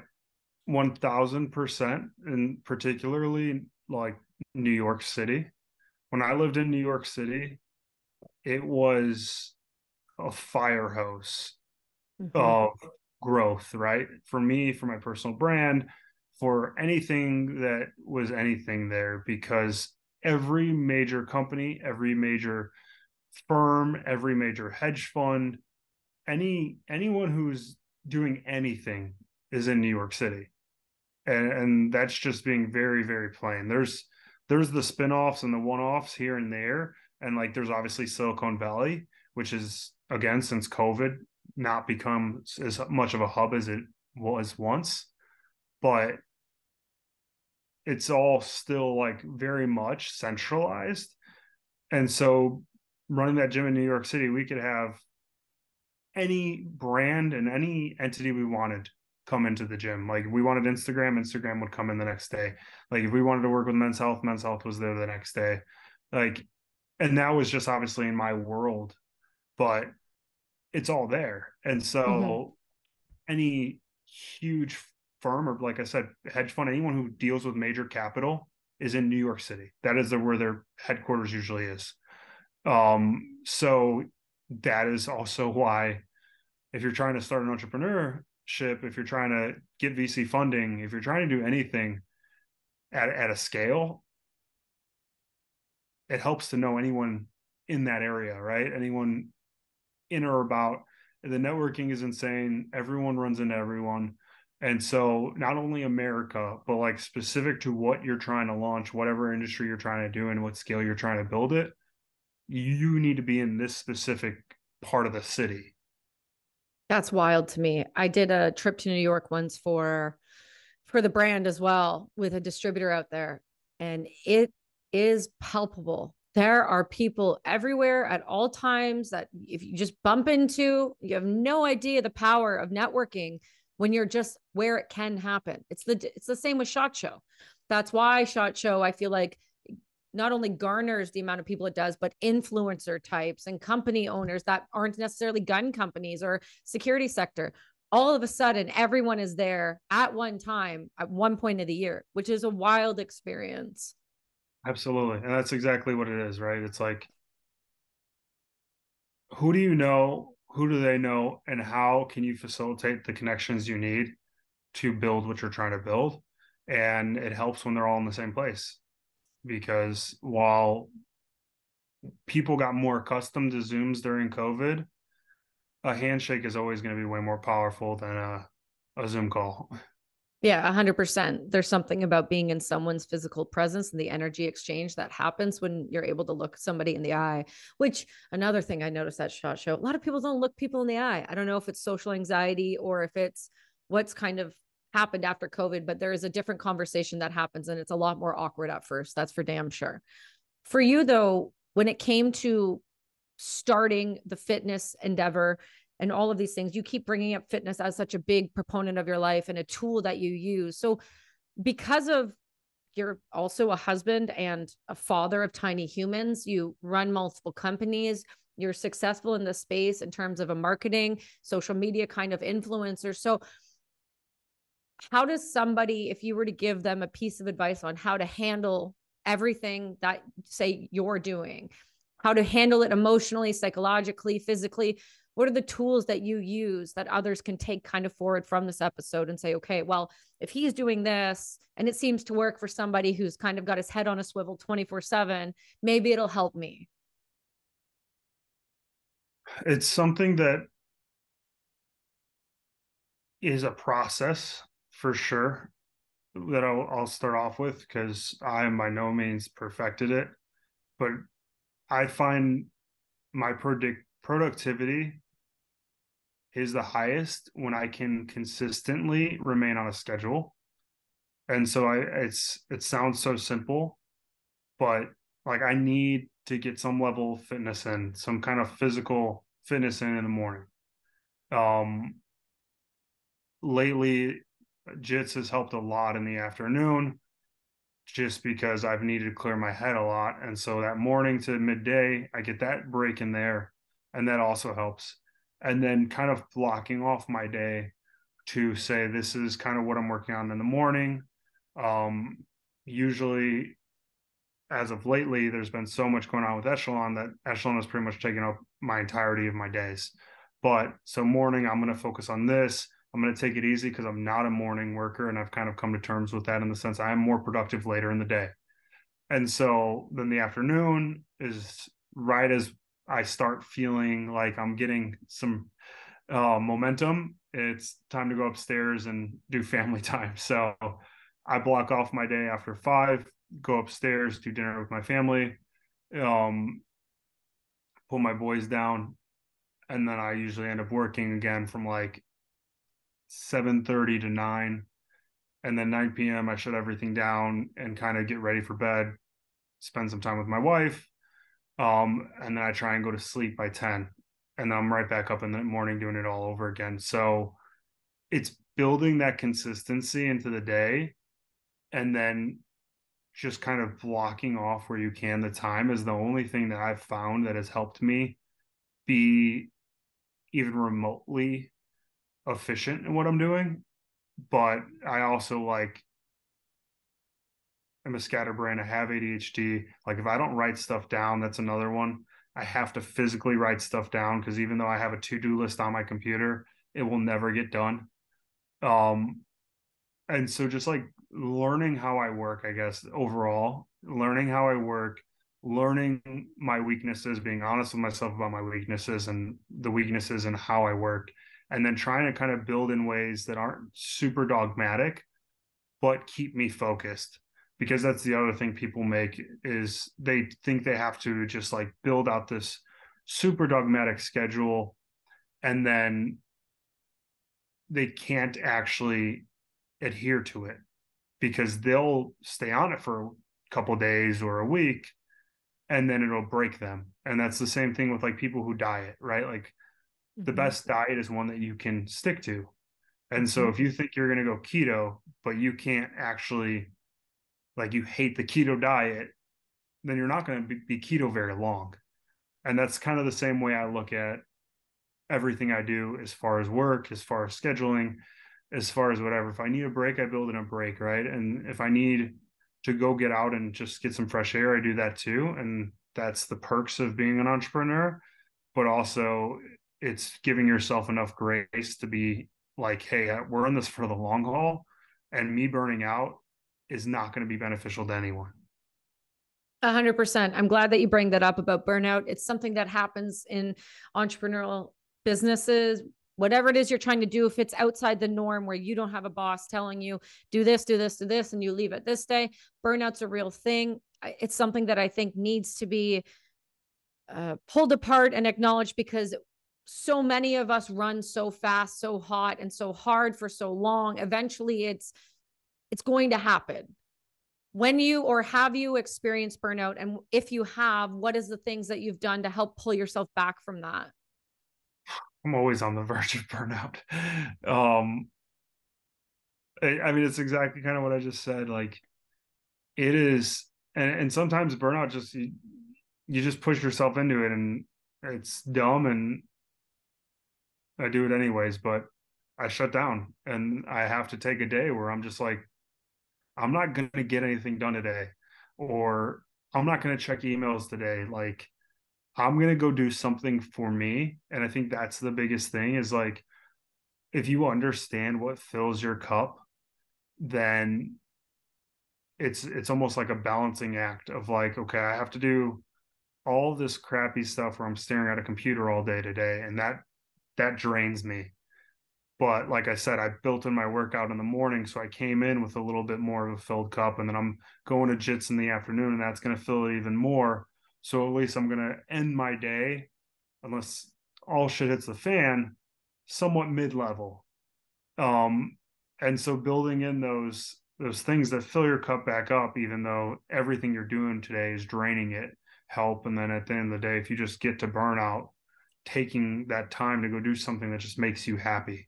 1000%, and particularly like New York City. When I lived in New York City, it was a fire hose mm-hmm. of growth, right? For me, for my personal brand, for anything that was anything there, because every major company, every major firm, every major hedge fund, any anyone who's doing anything is in New York City. And, and that's just being very, very plain. There's there's the spin-offs and the one-offs here and there. And like there's obviously Silicon Valley, which is again since COVID not become as much of a hub as it was once. But it's all still like very much centralized. And so running that gym in New York City, we could have any brand and any entity we wanted come into the gym. Like we wanted Instagram, Instagram would come in the next day. Like if we wanted to work with Men's Health, Men's Health was there the next day. Like, and that was just obviously in my world, but it's all there. And so mm-hmm. any huge firm or like I said, hedge fund, anyone who deals with major capital is in New York City. That is the, where their headquarters usually is. Um, so that is also why if you're trying to start an entrepreneurship, if you're trying to get VC funding, if you're trying to do anything at, at a scale, it helps to know anyone in that area, right? Anyone in or about. The networking is insane. Everyone runs into everyone. And so not only America, but like specific to what you're trying to launch, whatever industry you're trying to do and what scale you're trying to build it, you need to be in this specific part of the city. That's wild to me. I did a trip to New York once for for the brand as well with a distributor out there and it is palpable. There are people everywhere at all times that if you just bump into, you have no idea the power of networking when you're just where it can happen. It's the it's the same with Shot Show. That's why Shot Show I feel like not only garners the amount of people it does, but influencer types and company owners that aren't necessarily gun companies or security sector. All of a sudden, everyone is there at one time at one point of the year, which is a wild experience. Absolutely. And that's exactly what it is, right? It's like, who do you know? Who do they know? And how can you facilitate the connections you need to build what you're trying to build? And it helps when they're all in the same place because while people got more accustomed to Zooms during COVID, a handshake is always going to be way more powerful than a, a Zoom call. Yeah, 100%. There's something about being in someone's physical presence and the energy exchange that happens when you're able to look somebody in the eye. Which, another thing I noticed at SHOT Show, a lot of people don't look people in the eye. I don't know if it's social anxiety or if it's what's kind of happened after COVID, but there is a different conversation that happens and it's a lot more awkward at first. That's for damn sure. For you, though, when it came to starting the fitness endeavor and all of these things, you keep bringing up fitness as such a big proponent of your life and a tool that you use. So, because of you're also a husband and a father of tiny humans, you run multiple companies, you're successful in the space in terms of a marketing, social media kind of influencer. So, how does somebody, if you were to give them a piece of advice on how to handle everything that say you're doing, how to handle it emotionally, psychologically, physically, what are the tools that you use that others can take kind of forward from this episode and say, okay, well, if he's doing this and it seems to work for somebody who's kind of got his head on a swivel 24 7, maybe it'll help me. It's something that is a process for sure that I'll, I'll start off with because I am by no means perfected it, but I find my predict productivity is the highest when I can consistently remain on a schedule. And so I it's it sounds so simple, but like I need to get some level of fitness in, some kind of physical fitness in in the morning. Um lately jits has helped a lot in the afternoon just because I've needed to clear my head a lot. And so that morning to midday, I get that break in there. And that also helps and then kind of blocking off my day to say this is kind of what I'm working on in the morning. Um, usually, as of lately, there's been so much going on with Echelon that Echelon has pretty much taken up my entirety of my days. But so morning, I'm going to focus on this. I'm going to take it easy because I'm not a morning worker, and I've kind of come to terms with that in the sense I am more productive later in the day. And so then the afternoon is right as I start feeling like I'm getting some uh, momentum, it's time to go upstairs and do family time. So I block off my day after five, go upstairs, do dinner with my family, um, pull my boys down, and then I usually end up working again from like 7:30 to 9 and then 9 p.m. I shut everything down and kind of get ready for bed, spend some time with my wife, um, and then I try and go to sleep by 10. And then I'm right back up in the morning doing it all over again. So it's building that consistency into the day and then just kind of blocking off where you can the time is the only thing that I've found that has helped me be even remotely efficient in what I'm doing. But I also like I'm a scatterbrain. I have ADHD. Like if I don't write stuff down, that's another one. I have to physically write stuff down because even though I have a to-do list on my computer, it will never get done. Um, and so just like learning how I work, I guess overall, learning how I work, learning my weaknesses, being honest with myself about my weaknesses and the weaknesses and how I work, and then trying to kind of build in ways that aren't super dogmatic, but keep me focused because that's the other thing people make is they think they have to just like build out this super dogmatic schedule and then they can't actually adhere to it because they'll stay on it for a couple days or a week and then it'll break them and that's the same thing with like people who diet right like. The best diet is one that you can stick to and so mm-hmm. if you think you're going to go keto but you can't actually like you hate the keto diet, then you're not going to be, be keto very long. And that's kind of the same way I look at everything I do as far as work, as far as scheduling, as far as whatever. If I need a break, I build in a break, right? And if I need to go get out and just get some fresh air, I do that too. And that's the perks of being an entrepreneur. But also, it's giving yourself enough grace to be like, hey, we're in this for the long haul. And me burning out is not going to be beneficial to anyone. A hundred percent. I'm glad that you bring that up about burnout. It's something that happens in entrepreneurial businesses, whatever it is you're trying to do. If it's outside the norm where you don't have a boss telling you do this, do this, do this, and you leave it this day, burnout's a real thing. It's something that I think needs to be uh, pulled apart and acknowledged because so many of us run so fast, so hot, and so hard for so long. Eventually, it's it's going to happen. When you or have you experienced burnout? And if you have, what is the things that you've done to help pull yourself back from that? I'm always on the verge of burnout. Um, I, mean, it's exactly kind of what I just said. Like, it is, and, and sometimes burnout just you, you just push yourself into it, and it's dumb, and I do it anyways. But I shut down and I have to take a day where I'm just like, I'm not going to get anything done today, or I'm not going to check emails today. Like, I'm going to go do something for me. And I think that's the biggest thing is like, if you understand what fills your cup, then it's it's almost like a balancing act of like, okay, I have to do all this crappy stuff where I'm staring at a computer all day today, and that that drains me. But like I said, I built in my workout in the morning, so I came in with a little bit more of a filled cup, and then I'm going to jits in the afternoon, and that's going to fill it even more. So at least I'm going to end my day, unless all shit hits the fan, somewhat mid level. Um, and so building in those those things that fill your cup back up, even though everything you're doing today is draining it, help. And then at the end of the day, if you just get to burnout, taking that time to go do something that just makes you happy.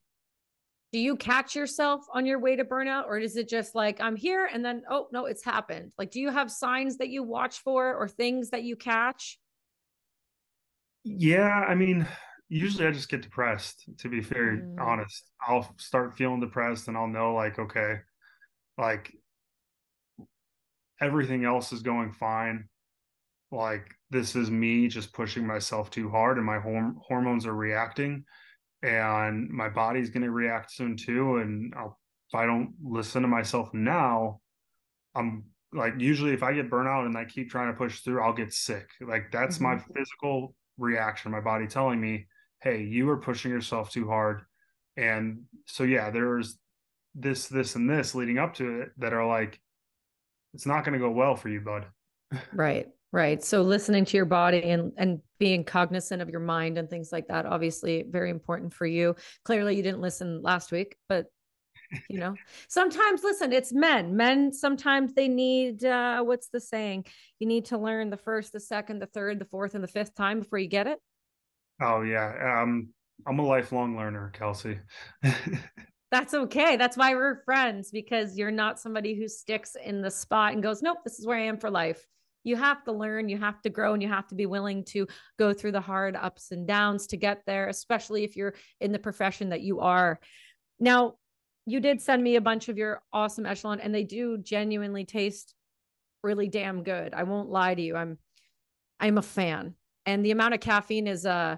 Do you catch yourself on your way to burnout or is it just like i'm here and then oh no it's happened. Like do you have signs that you watch for or things that you catch? Yeah i mean usually i just get depressed to be very mm. honest. I'll start feeling depressed and i'll know like okay like everything else is going fine. Like this is me just pushing myself too hard and my horm- hormones are reacting and my body's going to react soon too. And I'll, if I don't listen to myself now, I'm like usually if I get burnout and I keep trying to push through, I'll get sick. Like that's mm-hmm. my physical reaction, my body telling me, "Hey, you are pushing yourself too hard." And so yeah, there's this, this, and this leading up to it that are like, it's not going to go well for you, bud. Right. Right. So listening to your body and and being cognizant of your mind and things like that obviously very important for you. Clearly you didn't listen last week, but you know, sometimes listen, it's men. Men sometimes they need uh what's the saying? You need to learn the first, the second, the third, the fourth and the fifth time before you get it. Oh yeah. Um I'm a lifelong learner, Kelsey. That's okay. That's why we're friends because you're not somebody who sticks in the spot and goes, "Nope, this is where I am for life." You have to learn, you have to grow, and you have to be willing to go through the hard ups and downs to get there, especially if you're in the profession that you are. Now, you did send me a bunch of your awesome echelon, and they do genuinely taste really damn good. I won't lie to you. I'm I'm a fan. And the amount of caffeine is uh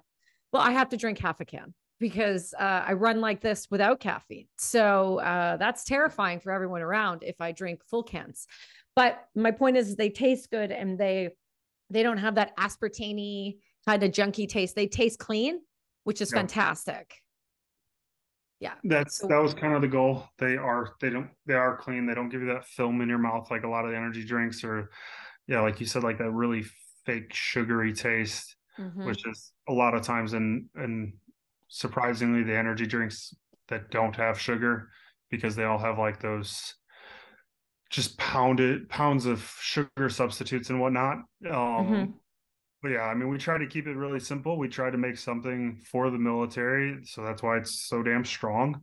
well, I have to drink half a can because uh, I run like this without caffeine. So uh, that's terrifying for everyone around if I drink full cans. But my point is, they taste good and they they don't have that aspartame kind of junky taste. They taste clean, which is yeah. fantastic. Yeah, that's so, that was kind of the goal. They are they don't they are clean. They don't give you that film in your mouth like a lot of the energy drinks or yeah, like you said, like that really fake sugary taste, mm-hmm. which is a lot of times in and surprisingly the energy drinks that don't have sugar because they all have like those just pounded pounds of sugar substitutes and whatnot. Um, mm-hmm. But yeah, I mean, we try to keep it really simple. We try to make something for the military, so that's why it's so damn strong.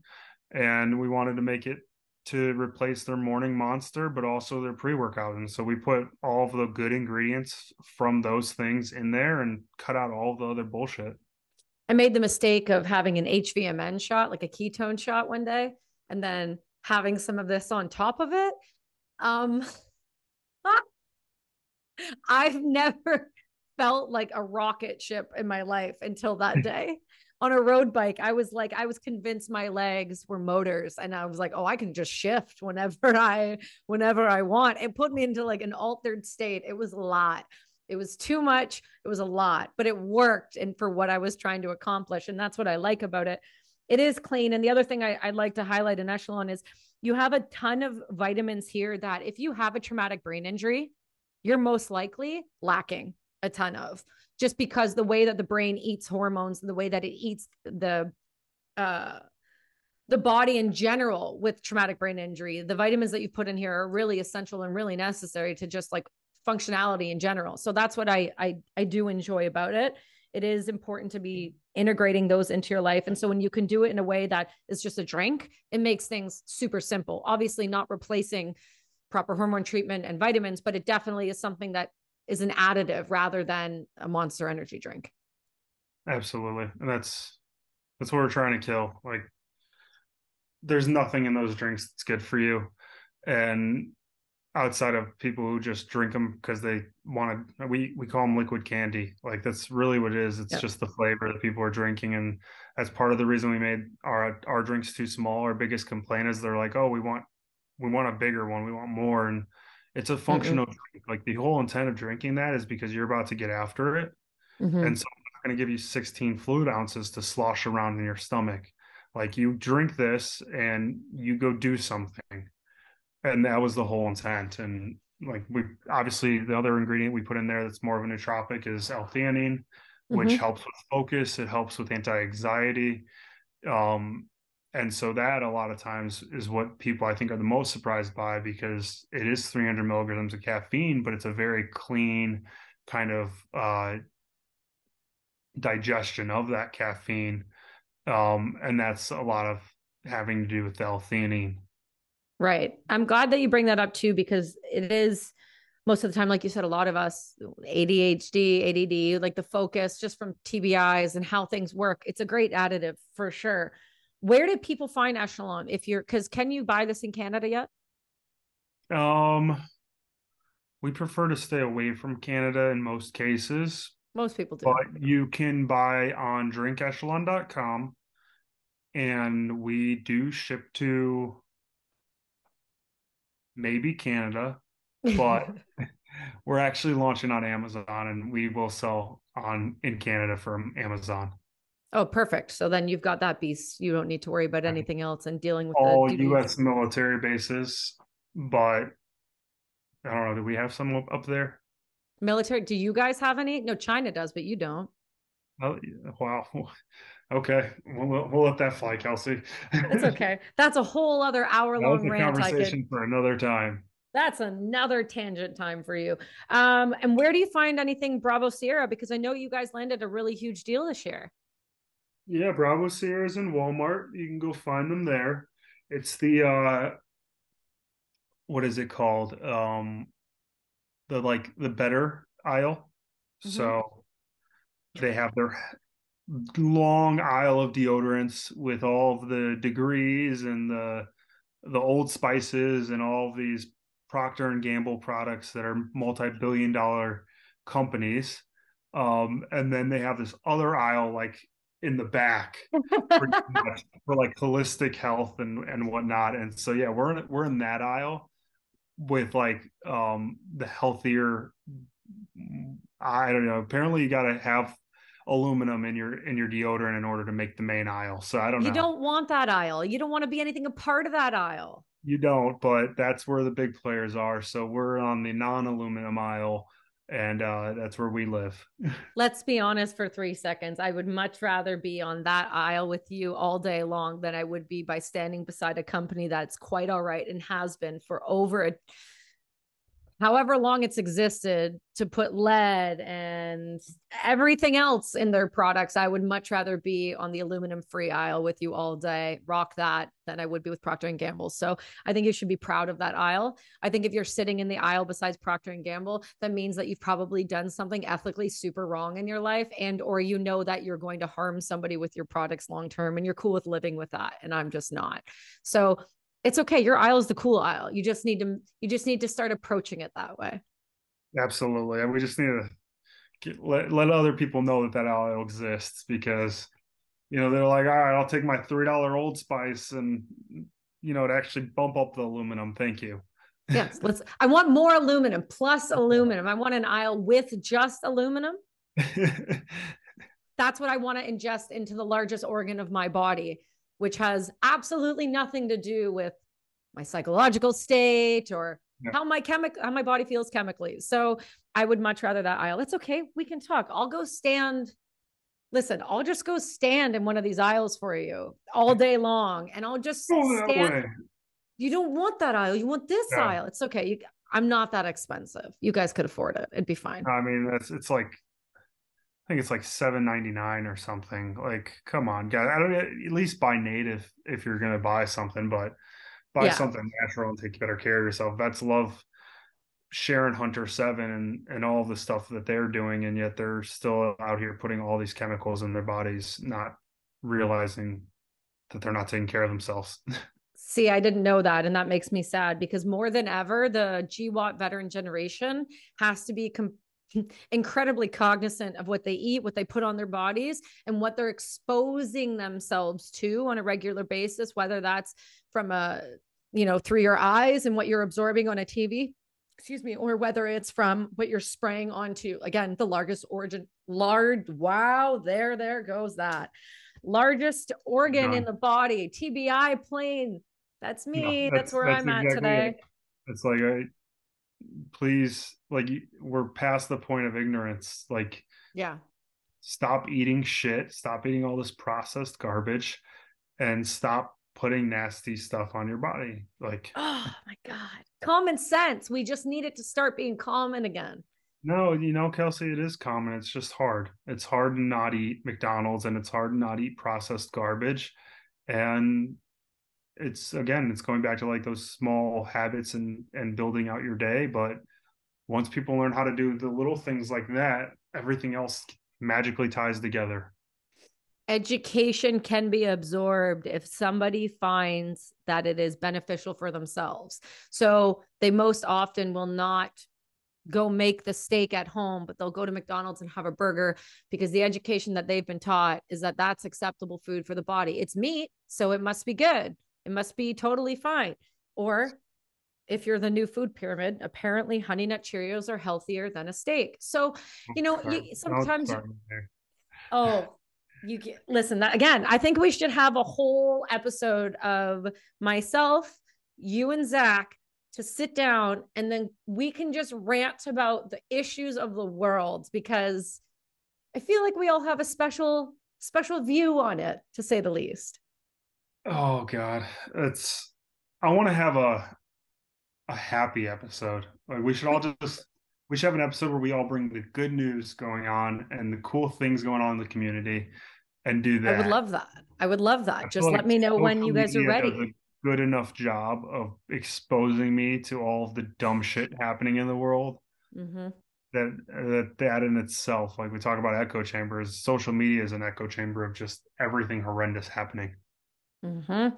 And we wanted to make it to replace their morning monster, but also their pre workout. And so we put all of the good ingredients from those things in there and cut out all the other bullshit. I made the mistake of having an HVMN shot, like a ketone shot one day, and then having some of this on top of it. Um, I've never felt like a rocket ship in my life until that day. On a road bike, I was like, I was convinced my legs were motors, and I was like, oh, I can just shift whenever I, whenever I want. It put me into like an altered state. It was a lot. It was too much. It was a lot, but it worked, and for what I was trying to accomplish, and that's what I like about it. It is clean. And the other thing I, I'd like to highlight in Echelon is you have a ton of vitamins here that if you have a traumatic brain injury, you're most likely lacking a ton of just because the way that the brain eats hormones and the way that it eats the uh the body in general with traumatic brain injury the vitamins that you put in here are really essential and really necessary to just like functionality in general so that's what i i, I do enjoy about it it is important to be integrating those into your life. And so when you can do it in a way that is just a drink, it makes things super simple. Obviously, not replacing proper hormone treatment and vitamins, but it definitely is something that is an additive rather than a monster energy drink. Absolutely. And that's that's what we're trying to kill. Like there's nothing in those drinks that's good for you. And outside of people who just drink them because they want to we we call them liquid candy. Like that's really what it is. It's yep. just the flavor that people are drinking and that's part of the reason we made our our drinks too small. Our biggest complaint is they're like oh we want we want a bigger one. We want more. And it's a functional mm-hmm. drink. Like the whole intent of drinking that is because you're about to get after it mm-hmm. and so i'm not going to give you 16 fluid ounces to slosh around in your stomach. Like you drink this and you go do something and that was the whole intent. And like we obviously the other ingredient we put in there that's more of a nootropic is L-theanine, which mm-hmm. helps with focus. It helps with anti-anxiety. Um, and so that a lot of times is what people I think are the most surprised by because it is 300 milligrams of caffeine, but it's a very clean kind of uh, digestion of that caffeine. Um, and that's a lot of having to do with the L-theanine. Right. I'm glad that you bring that up too, because it is most of the time, like you said, a lot of us ADHD, ADD, like the focus just from TBIs and how things work. It's a great additive for sure. Where did people find Echelon? If you're, because can you buy this in Canada yet? Um, we prefer to stay away from Canada in most cases. Most people do. But you can buy on drinkechelon.com and we do ship to maybe Canada, but we're actually launching on Amazon and we will sell on in Canada from Amazon. Oh, perfect. So then you've got that piece. You don't need to worry about anything else and dealing with all U.S. military bases. But I don't know. Do we have some up there? Military? Do you guys have any? No, China does, but you don't. Oh, wow. Okay, we'll, we'll let that fly, Kelsey. That's okay. That's a whole other hour long rant. Conversation for another time. That's another tangent time for you. Um, and where do you find anything Bravo Sierra? Because I know you guys landed a really huge deal this year. Yeah, Bravo Sierra is in Walmart. You can go find them there. It's the uh what is it called? Um the like the better aisle. Mm-hmm. So they have their long aisle of deodorants with all of the degrees and the the old spices and all these Procter and Gamble products that are multi-billion dollar companies. Um, and then they have this other aisle like in the back for, for, like holistic health and and whatnot. And so yeah, we're in, we're in that aisle with like um the healthier I don't know. Apparently you got to have aluminum in your in your deodorant in order to make the main aisle. So I don't you know. You don't want that aisle. You don't want to be anything a part of that aisle. You don't, but that's where the big players are. So we're on the non-aluminum aisle and uh, that's where we live. Let's be honest for three seconds. I would much rather be on that aisle with you all day long than I would be by standing beside a company that's quite all right and has been for over a however long it's existed to put lead and everything else in their products i would much rather be on the aluminum free aisle with you all day rock that than i would be with procter and gamble. So i think you should be proud of that aisle. I think if you're sitting in the aisle besides procter and gamble that means that you've probably done something ethically super wrong in your life and or you know that you're going to harm somebody with your products long term and you're cool with living with that and i'm just not. So it's okay. Your aisle is the cool aisle. You just need to you just need to start approaching it that way. Absolutely, and we just need to get, let let other people know that that aisle exists because you know they're like, all right, I'll take my three dollar Old Spice and you know to actually bump up the aluminum. Thank you. Yes, let's. I want more aluminum plus aluminum. I want an aisle with just aluminum. That's what I want to ingest into the largest organ of my body which has absolutely nothing to do with my psychological state or yeah. how my chemical how my body feels chemically. So I would much rather that aisle. It's okay. We can talk. I'll go stand. Listen, I'll just go stand in one of these aisles for you all day long, and I'll just stand. You don't want that aisle. You want this yeah. aisle. It's okay. You, I'm not that expensive. You guys could afford it. It'd be fine. I mean, that's it's like think it's like seven ninety nine or something. Like, come on, guys! I don't at least buy native if you're gonna buy something, but buy yeah. something natural and take better care of yourself. That's love Sharon Hunter Seven and and all the stuff that they're doing, and yet they're still out here putting all these chemicals in their bodies, not realizing that they're not taking care of themselves. See, I didn't know that. And that makes me sad because more than ever, the GWOT veteran generation has to be com- incredibly cognizant of what they eat, what they put on their bodies, and what they're exposing themselves to on a regular basis, whether that's from a, you know, through your eyes and what you're absorbing on a TV, excuse me, or whether it's from what you're spraying onto, again, the largest origin, large, wow, there, there goes that. Largest organ in the body, TBI plane. That's me. that's, that's, where that's I'm exactly at today. It. It's like I please like we're past the point of ignorance. Like yeah. stop eating shit. Stop eating all this processed garbage and stop putting nasty stuff on your body. Like oh my god. Common sense. We just need it to start being common again. No you know kelsey it is common. It's just hard. It's hard to not eat mcdonald's and it's hard to not eat processed garbage. And it's again it's going back to like those small habits and and building out your day but once people learn how to do the little things like that everything else magically ties together. Education can be absorbed if somebody finds that it is beneficial for themselves. So they most often will not go make the steak at home but they'll go to McDonald's and have a burger because the education that they've been taught is that that's acceptable food for the body. It's meat so it must be good it must be totally fine. Or if you're the new food pyramid, apparently honey nut Cheerios are healthier than a steak. So, you know, you, sometimes, oh, you get, listen, that again, I think we should have a whole episode of myself, you and Zach to sit down and then we can just rant about the issues of the world because I feel like we all have a special, special view on it to say the least. Oh God, it's. I want to have a a happy episode. Like we should all just we should have an episode where we all bring the good news going on and the cool things going on in the community, and do that. I would love that. I would love that. just like let me know when you guys are ready. good enough job of exposing me to all of the dumb shit happening in the world. Mm-hmm. That that that in itself, like we talk about echo chambers, social media is an echo chamber of just everything horrendous happening. Mm-hmm.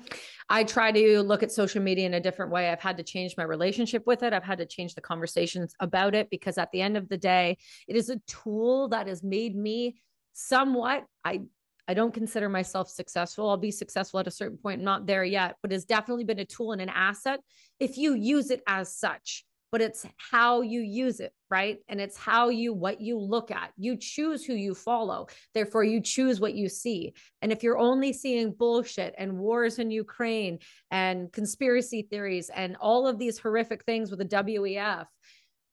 I try to look at social media in a different way. I've had to change my relationship with it. I've had to change the conversations about it because at the end of the day, it is a tool that has made me somewhat, I I don't consider myself successful. I'll be successful at a certain point, not there yet, but it's definitely been a tool and an asset if you use it as such but it's how you use it, right? And it's how you, what you look at. You choose who you follow. Therefore, you choose what you see. And if you're only seeing bullshit and wars in Ukraine and conspiracy theories and all of these horrific things with the WEF,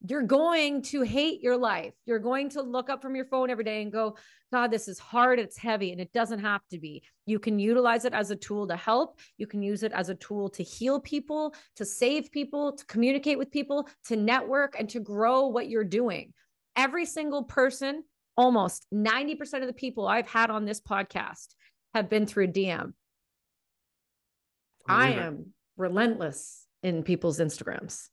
you're going to hate your life. You're going to look up from your phone every day and go, God, this is hard, it's heavy, and it doesn't have to be. You can utilize it as a tool to help. You can use it as a tool to heal people, to save people, to communicate with people, to network, and to grow what you're doing. Every single person, almost 90% of the people I've had on this podcast have been through DM. I am relentless in people's Instagrams.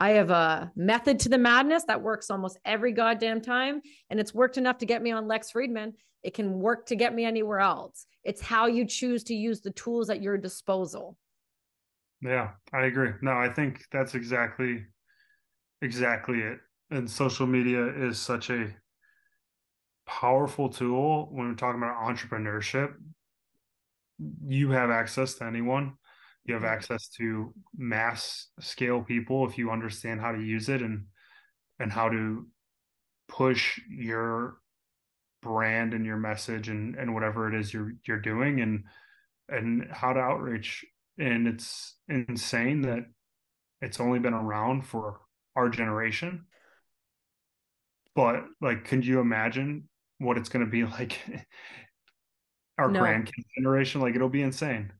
I have a method to the madness that works almost every goddamn time. And it's worked enough to get me on Lex Fridman. It can work to get me anywhere else. It's how you choose to use the tools at your disposal. Yeah, I agree. No, I think that's exactly exactly it. And social media is such a powerful tool when we're talking about entrepreneurship. You have access to anyone you have mm-hmm. access to mass scale people if you understand how to use it and and how to push your brand and your message and and whatever it is you're you're doing and and how to outreach. And it's insane that it's only been around for our generation. But like can you imagine what it's going to be like our no. grandkids generation? Like it'll be insane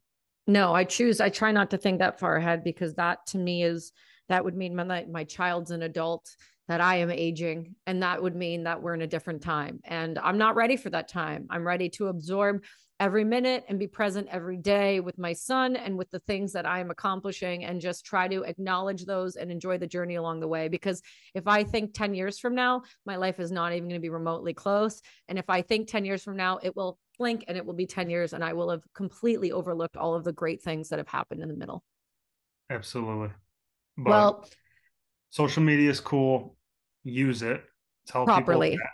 no, I choose, I try not to think that far ahead because that to me is, that would mean my, my child's an adult, that I am aging. And that would mean that we're in a different time. And I'm not ready for that time. I'm ready to absorb every minute and be present every day with my son and with the things that I am accomplishing and just try to acknowledge those and enjoy the journey along the way. Because if I think 10 years from now, my life is not even going to be remotely close. And if I think 10 years from now, it will blink and it will be 10 years and I will have completely overlooked all of the great things that have happened in the middle. Absolutely. But well, social media is cool. Use it. Tell properly. people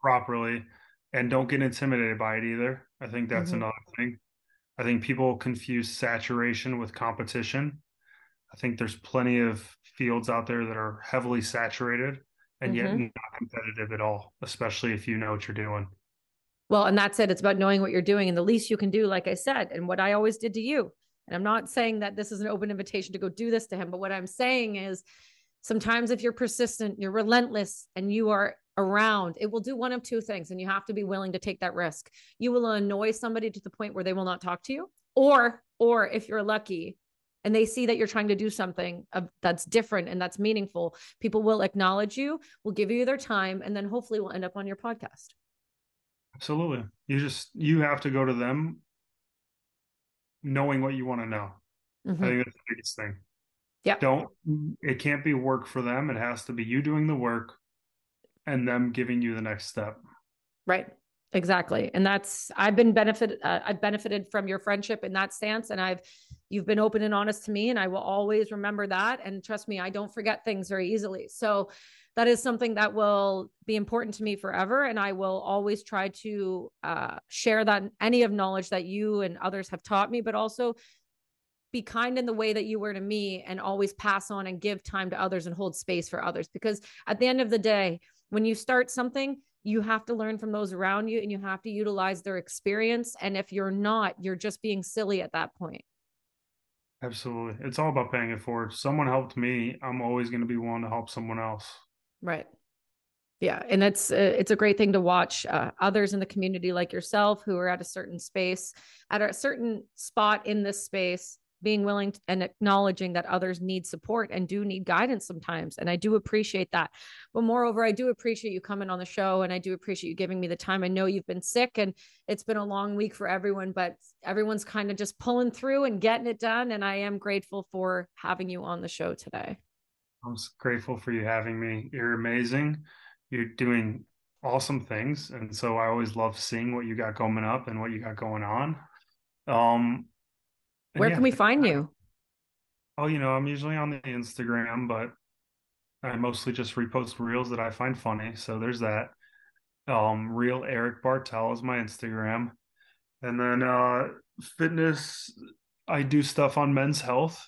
properly and don't get intimidated by it either. I think that's Mhm. another thing. I think people confuse saturation with competition. I think there's plenty of fields out there that are heavily saturated and yet Mhm. not competitive at all, especially if you know what you're doing. Well, and that's it. It's about knowing what you're doing. And the least you can do, like I said, and what I always did to you. And I'm not saying that this is an open invitation to go do this to him, but what I'm saying is sometimes if you're persistent, you're relentless, and you are around, it will do one of two things. And you have to be willing to take that risk. You will annoy somebody to the point where they will not talk to you. Or, or if you're lucky, and they see that you're trying to do something that's different and that's meaningful, people will acknowledge you, will give you their time, and then hopefully will end up on your podcast. Absolutely. You just you have to go to them knowing what you want to know. Mhm. I think that's the biggest thing. Yeah. Don't it can't be work for them. It has to be you doing the work and them giving you the next step. Right. Exactly. And that's I've been benefit uh, I've benefited from your friendship in that stance and I've you've been open and honest to me and I will always remember that and trust me I don't forget things very easily. So that is something that will be important to me forever and I will always try to uh, share that any of knowledge that you and others have taught me but also be kind in the way that you were to me and always pass on and give time to others and hold space for others because at the end of the day when you start something you have to learn from those around you and you have to utilize their experience and if you're not you're just being silly at that point Absolutely. It's all about paying it forward. Someone helped me. I'm always going to be willing to help someone else. right yeah and that's, uh, it's a great thing to watch uh, others in the community like yourself who are at a certain space at a certain spot in this space being willing to, and acknowledging that others need support and do need guidance sometimes and i do appreciate that but moreover i do appreciate you coming on the show and i do appreciate you giving me the time i know you've been sick and it's been a long week for everyone but everyone's kind of just pulling through and getting it done and i am grateful for having you on the show today I'm grateful for you having me. You're amazing. You're doing awesome things. And so I always love seeing what you got coming up and what you got going on. Um, where yeah, can we find you Oh, you know, I'm usually on the Instagram, but I mostly just repost reels that I find funny. So there's that. Um, real Eric Bartel is my Instagram. And then uh fitness, I do stuff on men's health.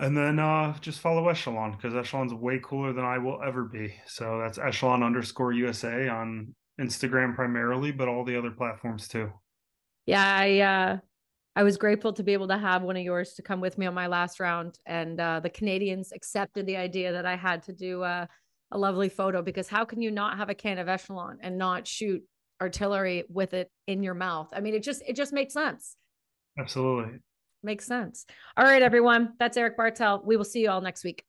And then uh just follow Echelon because Echelon's way cooler than I will ever be. So that's Echelon underscore USA on Instagram primarily, but all the other platforms too. yeah i uh i was grateful to be able to have one of yours to come with me on my last round. And uh the canadians accepted the idea that i had to do uh, a lovely photo because how can you not have a can of echelon and not shoot artillery with it in your mouth? I mean it just it just makes sense. Absolutely. makes sense. All right everyone. That's eric bartel. We will see you all next week